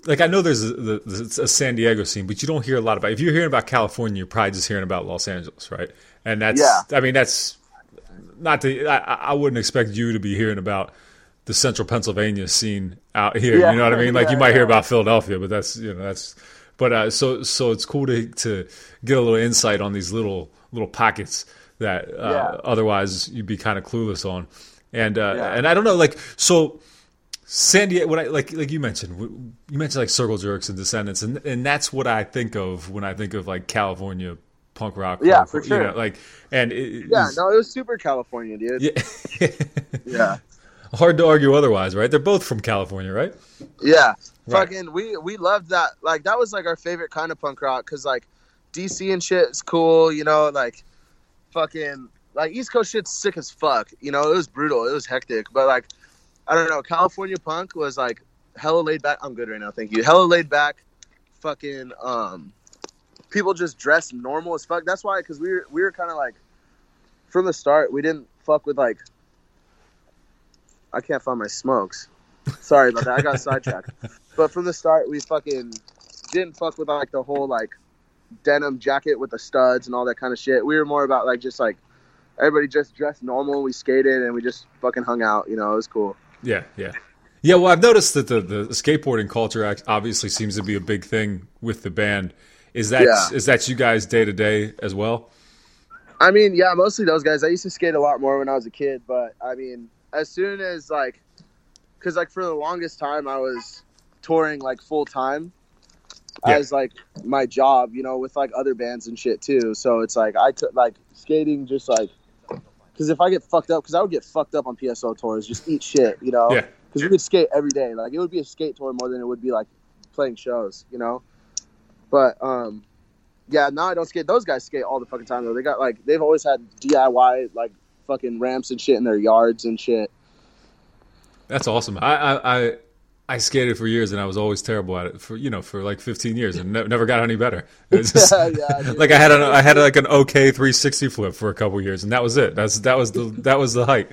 like I know there's a, the, a San Diego scene, but you don't hear a lot about. If you're hearing about California, you're probably just hearing about Los Angeles, right? And that's, Yeah. I mean, that's not the. I, I wouldn't expect you to be hearing about the Central Pennsylvania scene out here. Yeah. You know what I mean? Like you (laughs) might hear about Philadelphia, but that's you know that's. But uh, so so it's cool to to get a little insight on these little little pockets that uh, Yeah. otherwise you'd be kind of clueless on, and uh, Yeah. and I don't know like so. San Diego, what I like, like you mentioned, you mentioned like Circle Jerks and Descendents, and and that's what I think of when I think of like California punk rock. Yeah, hardcore, for you sure. know, like, and it, Yeah, no, it was super California, dude. yeah, (laughs) Yeah, (laughs) hard to argue otherwise, right? They're both from California, right? yeah. Right. Fucking, we we loved that. Like that was like our favorite kind of punk rock because like DC and shit is cool, you know. Like fucking like East Coast shit's sick as fuck. You know, it was brutal, it was hectic, but like I don't know, California punk was like hella laid back. I'm good right now, thank you. Hella laid back. Fucking um, people just dress normal as fuck. That's why, because we were we were kind of like from the start, we didn't fuck with like. I can't find my smokes. Sorry about that. I got sidetracked. (laughs) But from the start, we fucking didn't fuck with like the whole like denim jacket with the studs and all that kind of shit. We were more about like just like everybody just dressed normal. We skated and we just fucking hung out. You know, it was cool. Yeah, yeah, yeah. Well, I've noticed that the the skateboarding culture obviously seems to be a big thing with the band. Is that is Yeah. that you guys day to day as well? I mean, yeah, mostly those guys. I used to skate a lot more when I was a kid, but I mean, as soon as like, because like for the longest time I was touring like full time Yeah. as like my job, you know, with like other bands and shit too. So it's like I took like skating just like because if I get fucked up, because I would get fucked up on PSO tours, just eat shit, you know. Yeah. Because we could skate every day. Like it would be a skate tour more than it would be like playing shows, you know. But um, yeah, now I don't skate. Those guys skate all the fucking time though. They got like they've always had DIY like fucking ramps and shit in their yards and shit. That's awesome. I, I I I skated for years and I was always terrible at it for you know for like 15 years and ne- (laughs) never got any better. (laughs) It was just, Yeah, yeah, (laughs) like I had an I had like an okay 360 flip for a couple years and that was it. That's that was the that was the height.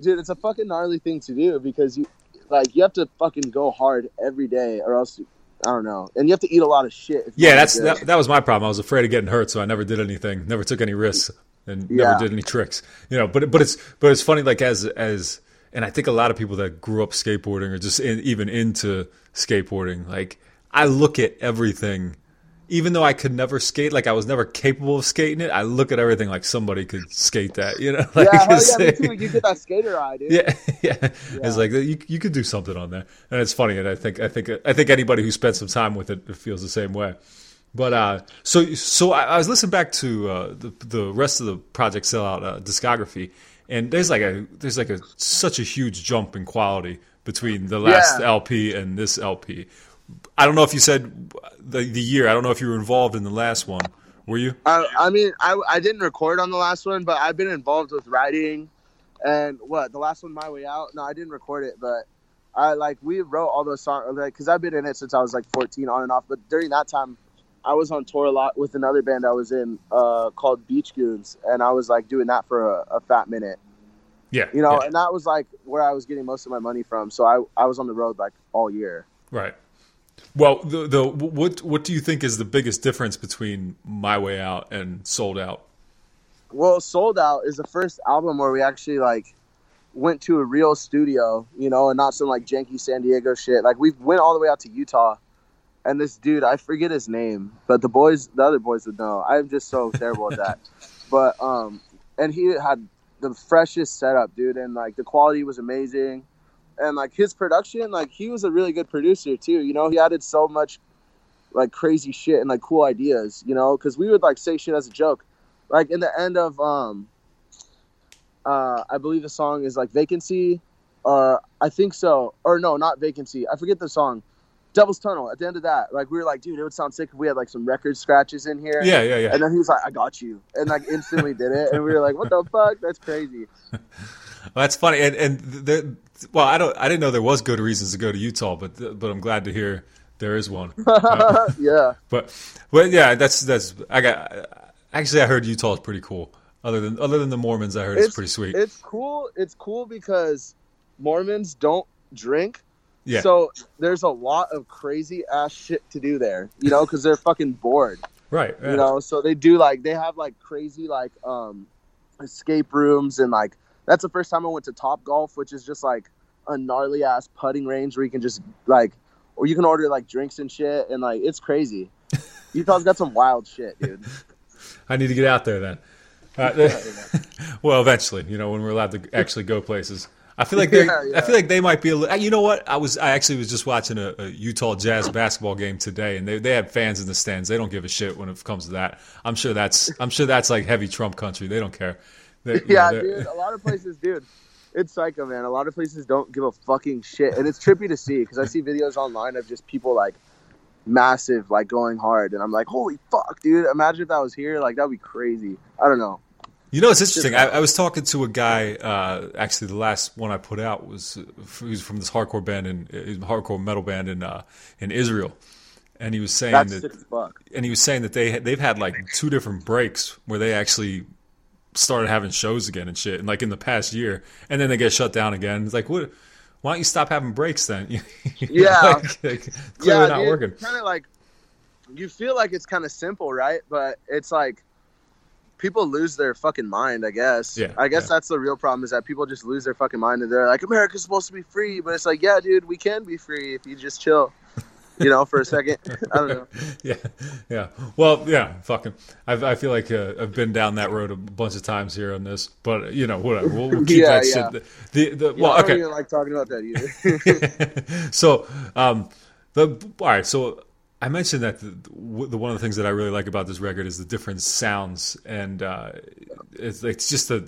dude it's a fucking gnarly thing to do because you like you have to fucking go hard every day or else i don't know and you have to eat a lot of shit Yeah, that's that, that was my problem. I was afraid of getting hurt, so I never did anything, never took any risks, and Yeah. never did any tricks. You know, but but it's but it's funny like as as and I think a lot of people that grew up skateboarding or just in, even into skateboarding, like I look at everything. Even though I could never skate, like I was never capable of skating it, I look at everything like somebody could skate that. You know, (laughs) like yeah, hell it's yeah, me too. (laughs) You get that skater eye, dude. yeah, (laughs) yeah. It's like you you could do something on there, and it's funny. And I think I think I think anybody who spent some time with it feels the same way. But uh, so so I, I was listening back to uh, the the rest of the Project Sellout uh, discography, and there's like a there's like a such a huge jump in quality between the last Yeah. LP and this LP. I don't know if you said the the year. I don't know if you were involved in the last one. Were you? I, I mean, I, I didn't record on the last one, but I've been involved with writing, and what the last one, My Way Out. No, I didn't record it, but I like we wrote all those songs, like because I've been in it since I was like 14, on and off. But during that time, I was on tour a lot with another band I was in uh, called Beach Goons, and I was like doing that for a, a fat minute, Yeah. you know, yeah, and that was like where I was getting most of my money from. So I I was on the road like all year. Right. Well, the the what what do you think is the biggest difference between My Way Out and Sold Out? Well, Sold Out is the first album where we actually like went to a real studio, you know, and not some like janky San Diego shit. Like we went all the way out to Utah, and this dude, I forget his name, but the boys, the other boys would know. I'm just so (laughs) terrible at that. But um, and he had the freshest setup, dude, and like the quality was amazing, and like his production, like he was a really good producer too. You know, he added so much like crazy shit and like cool ideas, you know, because we would like say shit as a joke like in the end of um uh i believe the song is like vacancy or i think so or no not vacancy i forget the song devil's tunnel at the end of that like we were like dude it would sound sick if we had like some record scratches in here Yeah, yeah, yeah. and then he was like i got you and like instantly did it and we were like what the fuck that's crazy (laughs) Well, that's funny. And and the, well, I don't I didn't know there was good reasons to go to Utah, but but I'm glad to hear there is one. (laughs) Uh, yeah but but yeah, that's that's I got actually I heard Utah is pretty cool. Other than other than the Mormons, I heard it's, pretty sweet. it's cool it's cool because mormons don't drink yeah. So there's a lot of crazy ass shit to do there, you know, because they're fucking bored, right. yeah. you know. So they do like they have like crazy like um escape rooms and like that's the first time I went to Top Golf, which is just like a gnarly ass putting range where you can just like or you can order like drinks and shit and like it's crazy. Utah's got some wild shit, dude. (laughs) (laughs) I need to get out there then. Uh, (laughs) well, eventually, you know, when we're allowed to actually go places. I feel like (laughs) they, Yeah, I feel like they might be a little. You know what? I was, I actually was just watching a, a Utah Jazz basketball game today, and they they had fans in the stands. They don't give a shit when it comes to that. I'm sure that's, I'm sure that's like heavy Trump country. They don't care. They- Yeah, know, dude. A lot of (laughs) places, dude. It's psycho, man. A lot of places don't give a fucking shit, and it's trippy to see because I see videos online of just people like massive, like going hard, and I'm like, holy fuck, dude! Imagine if that was here, like that'd be crazy. I don't know. You know, it's interesting. I, I was talking to a guy. Uh, actually, the last one I put out was he was from this hardcore band and uh, hardcore metal band in uh, in Israel, and he was saying That's that sick as fuck. and he was saying that they they've had like two different breaks where they actually started having shows again and shit, and like in the past year, and then they get shut down again. It's like, what? Why don't you stop having breaks then? (laughs) Yeah. like, like, clearly not working. Kind of like you feel like it's kind of simple, right? But it's like people lose their fucking mind. I guess. Yeah, I guess yeah. that's the real problem is that people just lose their fucking mind and they're like, America's supposed to be free, but it's like, yeah, dude, we can be free if you just chill. (laughs) you know, for a second. I don't know. (laughs) yeah, yeah. Well, yeah. Fucking, I've, I feel like uh, I've been down that road a bunch of times here on this, but you know, whatever. We'll, we'll keep (laughs) Yeah, that yeah. shit. The, the, Yeah, well, I don't okay. even like talking about that either. so, um, the all right. So I mentioned that the, the one of the things that I really like about this record is the different sounds, and uh, it's, it's just a.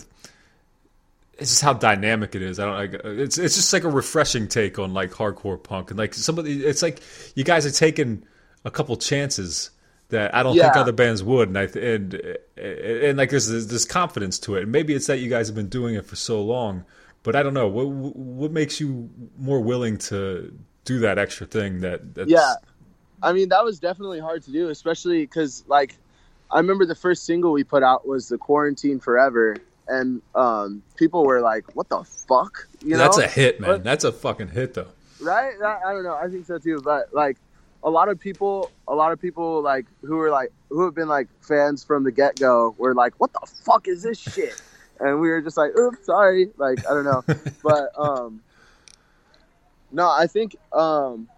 It's just how dynamic it is. I don't like. It's it's just like a refreshing take on like hardcore punk, and like somebody. It's like you guys are taking a couple chances that I don't think other bands would, and I and and, like there's this, this confidence to it. And maybe it's that you guys have been doing it for so long, but I don't know what what makes you more willing to do that extra thing. That that's, yeah, I mean that was definitely hard to do, especially because like I remember the first single we put out was the Quarantine Forever, and um, people were like, "What the fuck?" You know, that's a hit, man. But- That's a fucking hit, though. right? That, I don't know. I think so too. But like a lot of people, a lot of people like who were like who have been like fans from the get go were like, "What the fuck is this shit?" (laughs) And we were just like, "Oops, sorry." Like I don't know, (laughs) but um, no, I think um,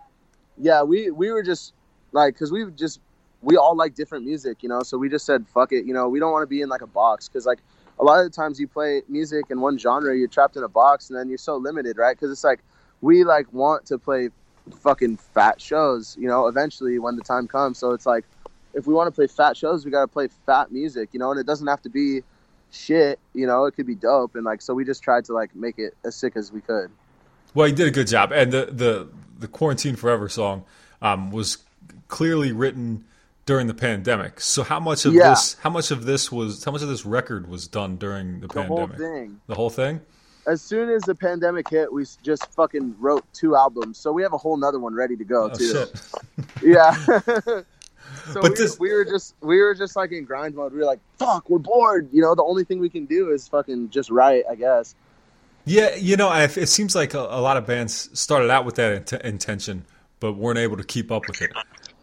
yeah, we we were just like because we just we all like different music, you know. So we just said, "Fuck it," you know. We don't want to be in like a box because like a lot of the times you play music in one genre, you're trapped in a box, and then you're so limited, right? Because it's like we like want to play fucking fat shows, you know, eventually when the time comes. So it's like if we want to play fat shows, we got to play fat music, you know, and it doesn't have to be shit, you know, it could be dope and like so we just tried to like make it as sick as we could. Well, you did a good job, and the the the quarantine forever song um, was clearly written during the pandemic. So how much of Yeah. this how much of this was how much of this record was done during the, The whole pandemic? thing. The whole thing. As soon as the pandemic hit, we just fucking wrote two albums. So we have a whole nother one ready to go Oh too. (laughs) Yeah. (laughs) so But we, this- we were just we were just like in grind mode. We were like, fuck, we're bored. You know, the only thing we can do is fucking just write, I guess. Yeah, you know, I, it seems like a, a lot of bands started out with that int- intention, but weren't able to keep up with it.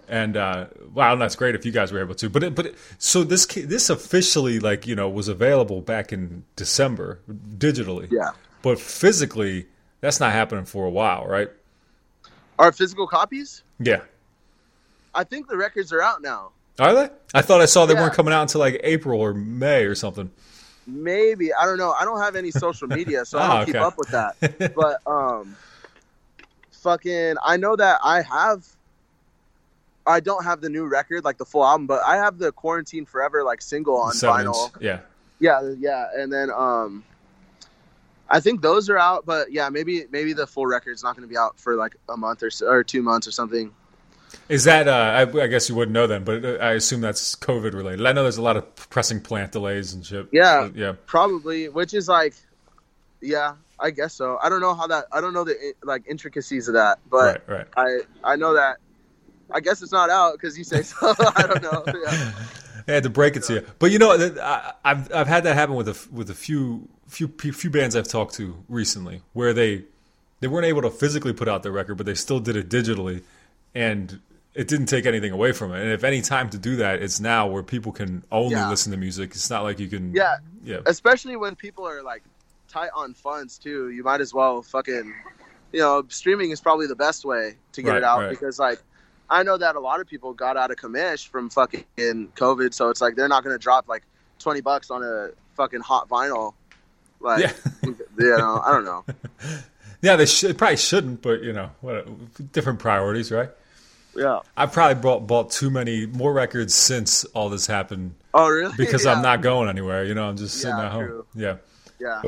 And uh, wow, that's great if you guys were able to. But it, but it, so this this officially like you know was available back in December digitally. Yeah. But physically, that's not happening for a while, right? Our physical copies? Yeah. I think the records are out now. Are they? I thought I saw they Yeah. weren't coming out until like April or May or something. Maybe I don't know. I don't have any social media, so I Ah, don't (laughs) keep up with that. (laughs) But um, fucking, I know that I have. I don't have the new record, like the full album, but I have the Quarantine Forever like single on Seven vinyl. inch. Yeah. Yeah, yeah, and then um, I think those are out, but yeah, maybe maybe the full record's not going to be out for like a month or so, or two months or something. Is that? Uh, I, I guess you wouldn't know then, but uh, I assume that's COVID related. I know there's a lot of pressing plant delays and shit. Yeah. Yeah. Probably, which is like, yeah, I guess so. I don't know how that. I don't know the like intricacies of that, but right. Right. I I know that. I guess it's not out because you say so. (laughs) I don't know. Yeah. (laughs) I had to break it to you, but you know, I, I've I've had that happen with a with a few few few bands I've talked to recently, where they they weren't able to physically put out their record, but they still did it digitally, and it didn't take anything away from it. And if any time to do that, it's now where people can only Yeah. listen to music. It's not like you can. Yeah. Yeah. Especially when people are like tight on funds too. You might as well fucking, you know, streaming is probably the best way to get Right, it out right. because like. I know that a lot of people got out of commish from fucking COVID, so it's like they're not gonna drop like twenty bucks on a fucking hot vinyl. Like, Yeah. (laughs) you know, I don't know. (laughs) Yeah, they should, probably shouldn't, but you know, what, different priorities, right? Yeah. I've probably bought bought too many more records since all this happened Oh, really? (laughs) because Yeah. I'm not going anywhere. You know, I'm just sitting Yeah, at home. true. Yeah. Yeah.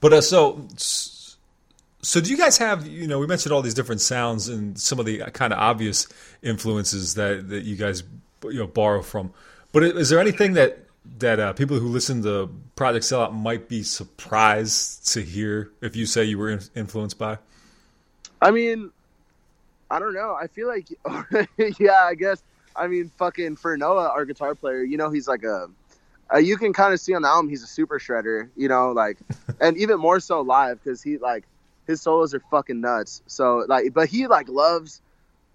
But uh, so, so do you guys have? You know, we mentioned all these different sounds and some of the kind of obvious influences that that you guys you know borrow from. But is there anything that that uh, people who listen to Project Sellout might be surprised to hear if you say you were in, influenced by? I mean, I don't know. I feel like, (laughs) yeah, I guess. I mean, fucking for Noah, our guitar player, you know, he's like a. Uh, you can kind of see on the album he's a super shredder, you know, like, (laughs) and even more so live because he like his solos are fucking nuts. So like, but he like loves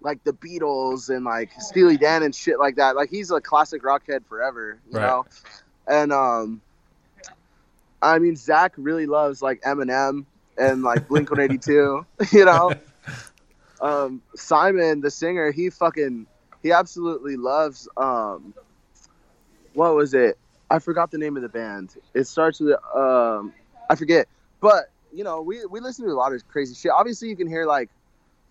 like the Beatles and like Steely Dan and shit like that. Like he's a classic rock head forever, you Right. know. And um, I mean, Zach really loves like Eminem and like Blink One Eighty Two, (laughs) you know. Um, Simon, the singer, he fucking he absolutely loves um, what was it? I forgot the name of the band. It starts with um, I forget, but you know, we we listen to a lot of crazy shit. Obviously, you can hear like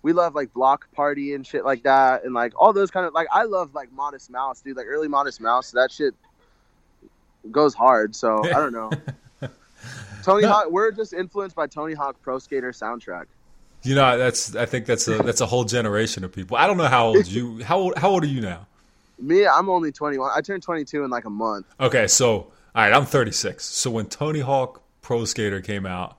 we love like Bloc Party and shit like that, and like all those kind of like I love like Modest Mouse, dude. Like early Modest Mouse, that shit goes hard. So I don't know. (laughs) Tony Hawk, we're just influenced by Tony Hawk Pro Skater soundtrack. You know, that's I think that's a that's a whole generation of people. I don't know how old you how old how old are you now? Me, I'm only 21. I turned 22 in like a month. Okay, so all right, I'm 36. So when Tony Hawk Pro Skater came out,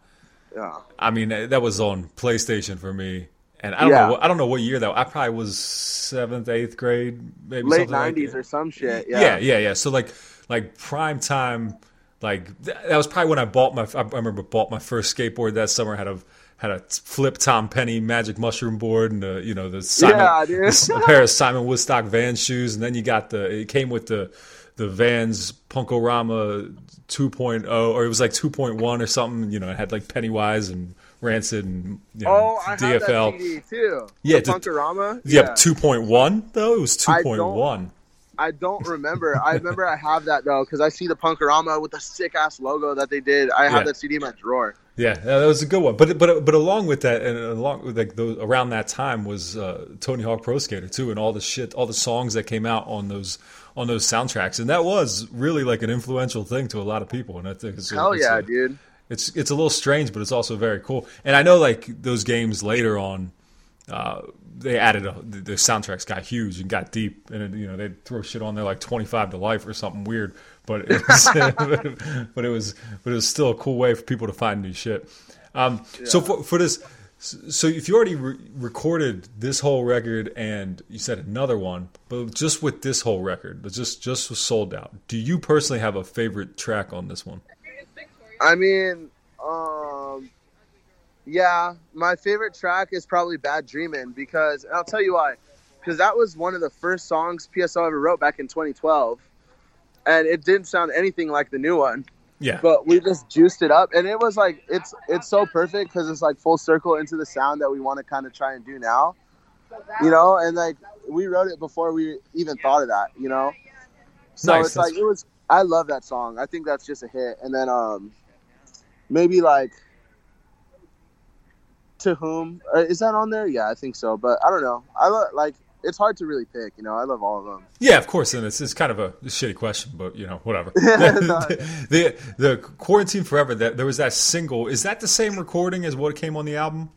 Yeah. I mean that was on PlayStation for me, and I don't Yeah. know what, I don't know what year that I probably was seventh eighth grade maybe Late something like 90s that. or some shit. yeah. Yeah. yeah yeah so like like prime time like that was probably when I bought my I remember bought my first skateboard that summer had a had a flip Tom Penny magic mushroom board and the you know the Simon, Yeah, (laughs) pair of Simon Woodstock Vans shoes and then you got the it came with the the Vans Punkorama 2.0 or it was like 2.1 or something you know it had like Pennywise and Rancid and you know, Oh, I have DFL that CD too. Yeah, The Punkorama. yeah, 2.1 though it was I 2.1 I don't remember. I remember I have that though because I see the Punkorama with the sick ass logo that they did. I have Yeah. that CD in my drawer. Yeah, that was a good one. But but but along with that, and along with like those, around that time was uh, Tony Hawk Pro Skater too, and all the shit, all the songs that came out on those on those soundtracks, and that was really like an influential thing to a lot of people. And I think it's Hell it's yeah, a- dude. It's it's a little strange, but it's also very cool. And I know like those games later on, uh, they added a, the, soundtracks got huge and got deep, and you know they'd throw shit on there like twenty five to life or something weird. But it was, (laughs) but it was but it was still a cool way for people to find new shit. Um, So for for this, so if you already re- recorded this whole record and you said another one, but just with this whole record, just just was sold out. Do you personally have a favorite track on this one? I mean, um, yeah, my favorite track is probably "Bad Dreamin'" because and I'll tell you why. Because that was one of the first songs PSO ever wrote back in 2012, and it didn't sound anything like the new one. Yeah, but we just juiced it up and it was like it's it's so perfect because it's like full circle into the sound that we want to kind of try and do now you know? And like we wrote it before we even thought of that you know? So Nice, it's like it was i love that song. I think that's just a hit. And then um maybe like to whom uh, is that on there? Yeah i think so but i don't know. I lo- like it's hard to really pick you know i love all of them Yeah, of course, and it's, it's kind of a shitty question, but you know, whatever. (laughs) No. (laughs) the the quarantine forever. That there was that single. Is that the same recording as what came on the album?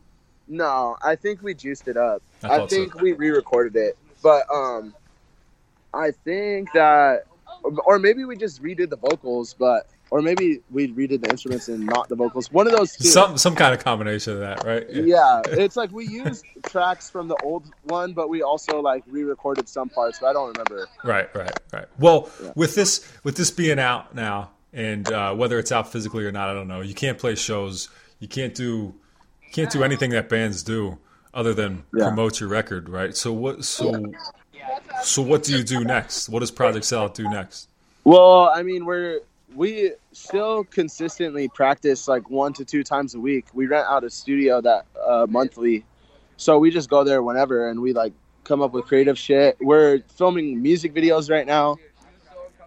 No, I think we juiced it up. I I, thought so. think we re-recorded it, but um, I think that, or maybe we just redid the vocals, but or maybe we redid the instruments and not the vocals. One of those two. Some some kind of combination of that, right? yeah, it's like we used (laughs) tracks from the old one, but we also like re-recorded some parts. But I don't remember. Right, right, right. Well, with this with this being out now, and uh, whether it's out physically or not, I don't know. You can't play shows. You can't do you can't do anything that bands do other than Yeah. promote your record, right? So what? So so what do you do next? What does Project Sellout do next? Well, I mean, we're we still consistently practice like one to two times a week. We rent out a studio that uh, monthly, so we just go there whenever and we like come up with creative shit. We're filming music videos right now,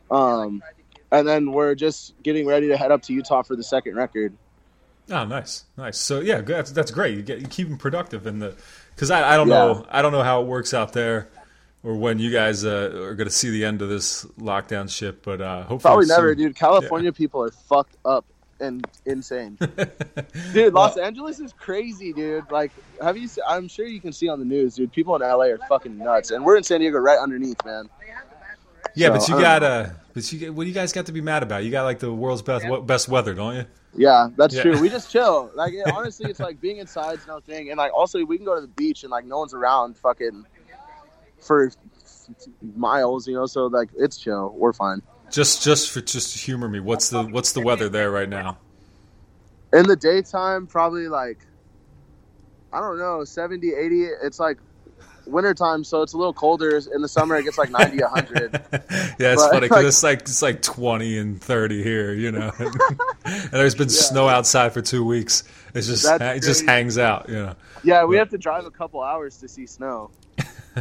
um, and then we're just getting ready to head up to Utah for the second record. Oh, nice, nice. So yeah, that's that's great. You get you keep them productive in the because I, I don't know I don't know how it works out there or when you guys uh, are going to see the end of this lockdown shit, but uh, hopefully Probably soon. never, dude. California (laughs) people are fucked up and insane. dude, Los Angeles is crazy, dude. Like, have you? se- I'm sure you can see on the news, dude. People in LA are fucking nuts, and we're in San Diego right underneath, man. Yeah, but you I got don't uh, but you what do you guys got to be mad about? You got like the world's best best weather, don't you? Yeah, that's Yeah. true. We just (laughs) chill. Like, it, honestly, it's like being inside's no thing, and like also we can go to the beach and like no one's around, fucking for miles, you know. So like it's chill. We're fine. Just just for just to humor me, what's the what's the weather there right now? In the daytime, probably like I don't know, 70, 80. It's like wintertime, so it's a little colder. In the summer, it gets like 90, 100. (laughs) yeah, it's But, funny because like- it's like it's like twenty and thirty here, you know. (laughs) and there's been snow outside for two weeks. It's just That's it just hangs out, you know. Yeah, we have to drive a couple hours to see snow.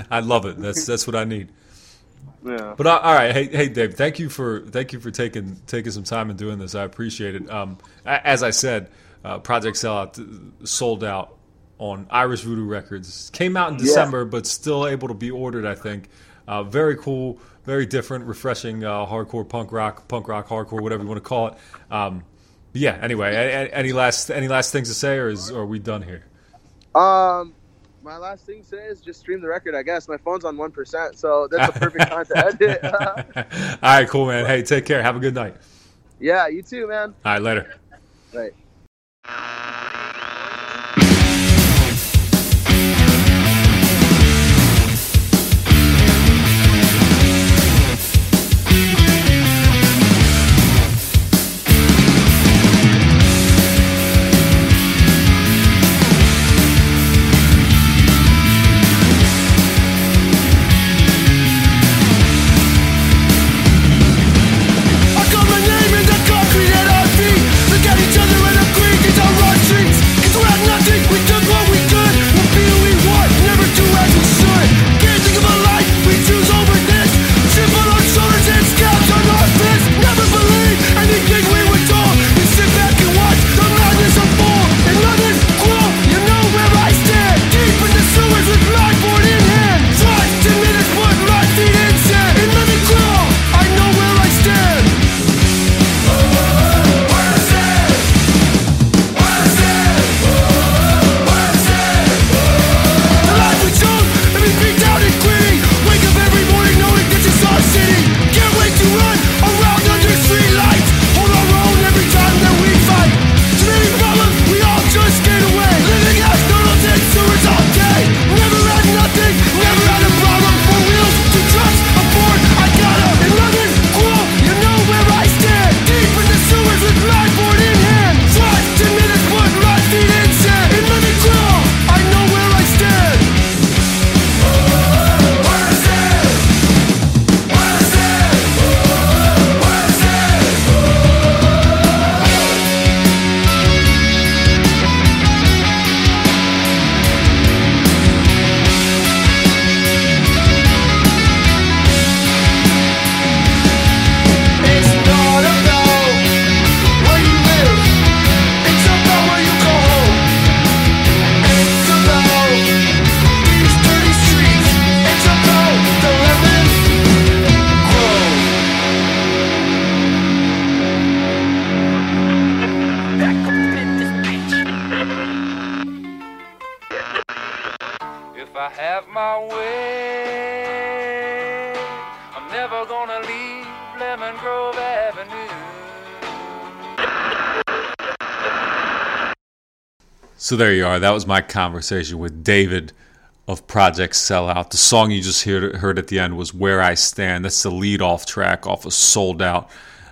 (laughs) I love it. That's that's what I need. Yeah. But all right, hey hey Dave, thank you for thank you for taking taking some time and doing this. I appreciate it. Um, as I said, uh, Project Sellout uh, sold out on Irish Voodoo Records. Came out in Yeah. December, but still able to be ordered. I think. Uh, very cool, very different, refreshing uh, hardcore punk rock, punk rock hardcore, whatever you want to call it. Um, yeah. Anyway, a- a- any last any last things to say, or is or are we done here? Um, my last thing to say is just stream the record. I guess my phone's on one percent, so that's a perfect time to end it. (laughs) all right, cool, man. Hey, take care. Have a good night. yeah, you too, man. All right, later. Right. If I have my way, I'm never gonna leave Lemon Grove Avenue. So there you are. That was my conversation with David of Project Sellout. The song you just heard, heard at the end was Where I Stand. That's the lead off track off of Sold Out.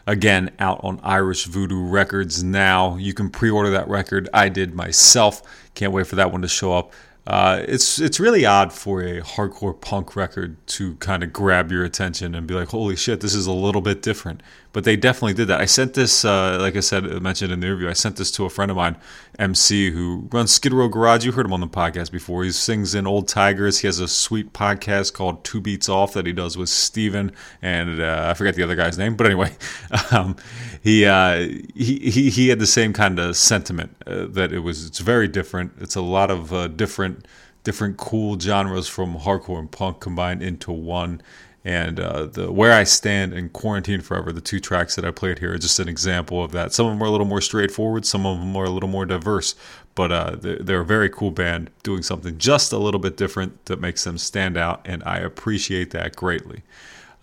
Again, out on Irish Voodoo Records now. You can pre order that record. I did myself. Can't wait for that one to show up. Uh, it's it's really odd for a hardcore punk record to kind of grab your attention and be like, "Holy shit, this is a little bit different." But they definitely did that. I sent this, uh, like I said, I mentioned in the interview. I sent this to a friend of mine, MC, who runs Skid Row Garage. You heard him on the podcast before. He sings in Old Tigers. He has a sweet podcast called Two Beats Off that he does with Steven and uh, I forget the other guy's name, but anyway, (laughs) um, he, uh, he he he had the same kind of sentiment uh, that it was. It's very different. It's a lot of uh, different different cool genres from hardcore and punk combined into one. And uh, the Where I Stand in Quarantine Forever, the two tracks that I played here, are just an example of that. Some of them are a little more straightforward, some of them are a little more diverse, but uh, they're, a very cool band doing something just a little bit different that makes them stand out, and I appreciate that greatly.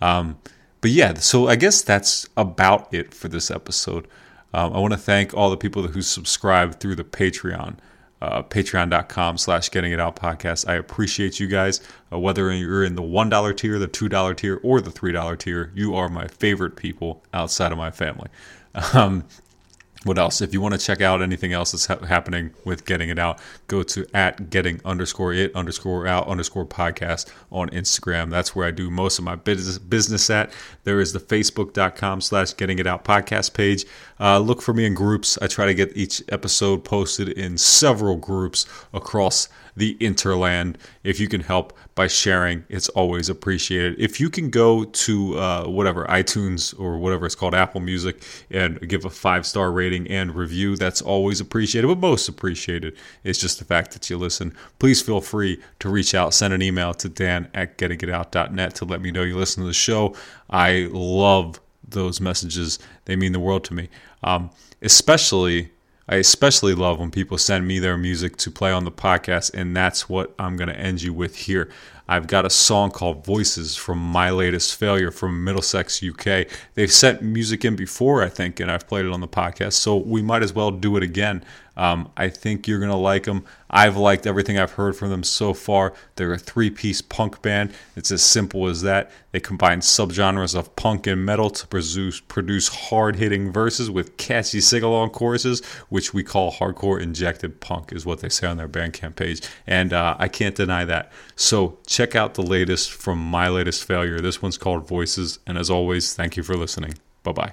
Um, but yeah, so I guess that's about it for this episode. Um, I want to thank all the people who subscribe through the Patreon uh, patreon.com slash getting it out podcast. I appreciate you guys. Uh, whether you're in the $1 tier, the $2 tier, or the $3 tier, you are my favorite people outside of my family. Um, what else? If you want to check out anything else that's ha- happening with Getting It Out, go to at Getting underscore It underscore Out underscore Podcast on Instagram. That's where I do most of my business business at. There is the Facebook.com slash Getting It Out podcast page. Uh, look for me in groups. I try to get each episode posted in several groups across the interland. If you can help by sharing, it's always appreciated. If you can go to uh, whatever iTunes or whatever it's called, Apple Music, and give a five star rating and review, that's always appreciated. But most appreciated is just the fact that you listen. Please feel free to reach out, send an email to dan at gettingitout.net to let me know you listen to the show. I love those messages, they mean the world to me. Um, especially I especially love when people send me their music to play on the podcast, and that's what I'm going to end you with here. I've got a song called Voices from My Latest Failure from Middlesex, UK. They've sent music in before, I think, and I've played it on the podcast, so we might as well do it again. Um, I think you're going to like them. I've liked everything I've heard from them so far. They're a three piece punk band. It's as simple as that. They combine subgenres of punk and metal to produce, produce hard hitting verses with catchy sing along choruses, which we call hardcore injected punk, is what they say on their Bandcamp page. And uh, I can't deny that. So check out the latest from My Latest Failure. This one's called Voices. And as always, thank you for listening. Bye bye.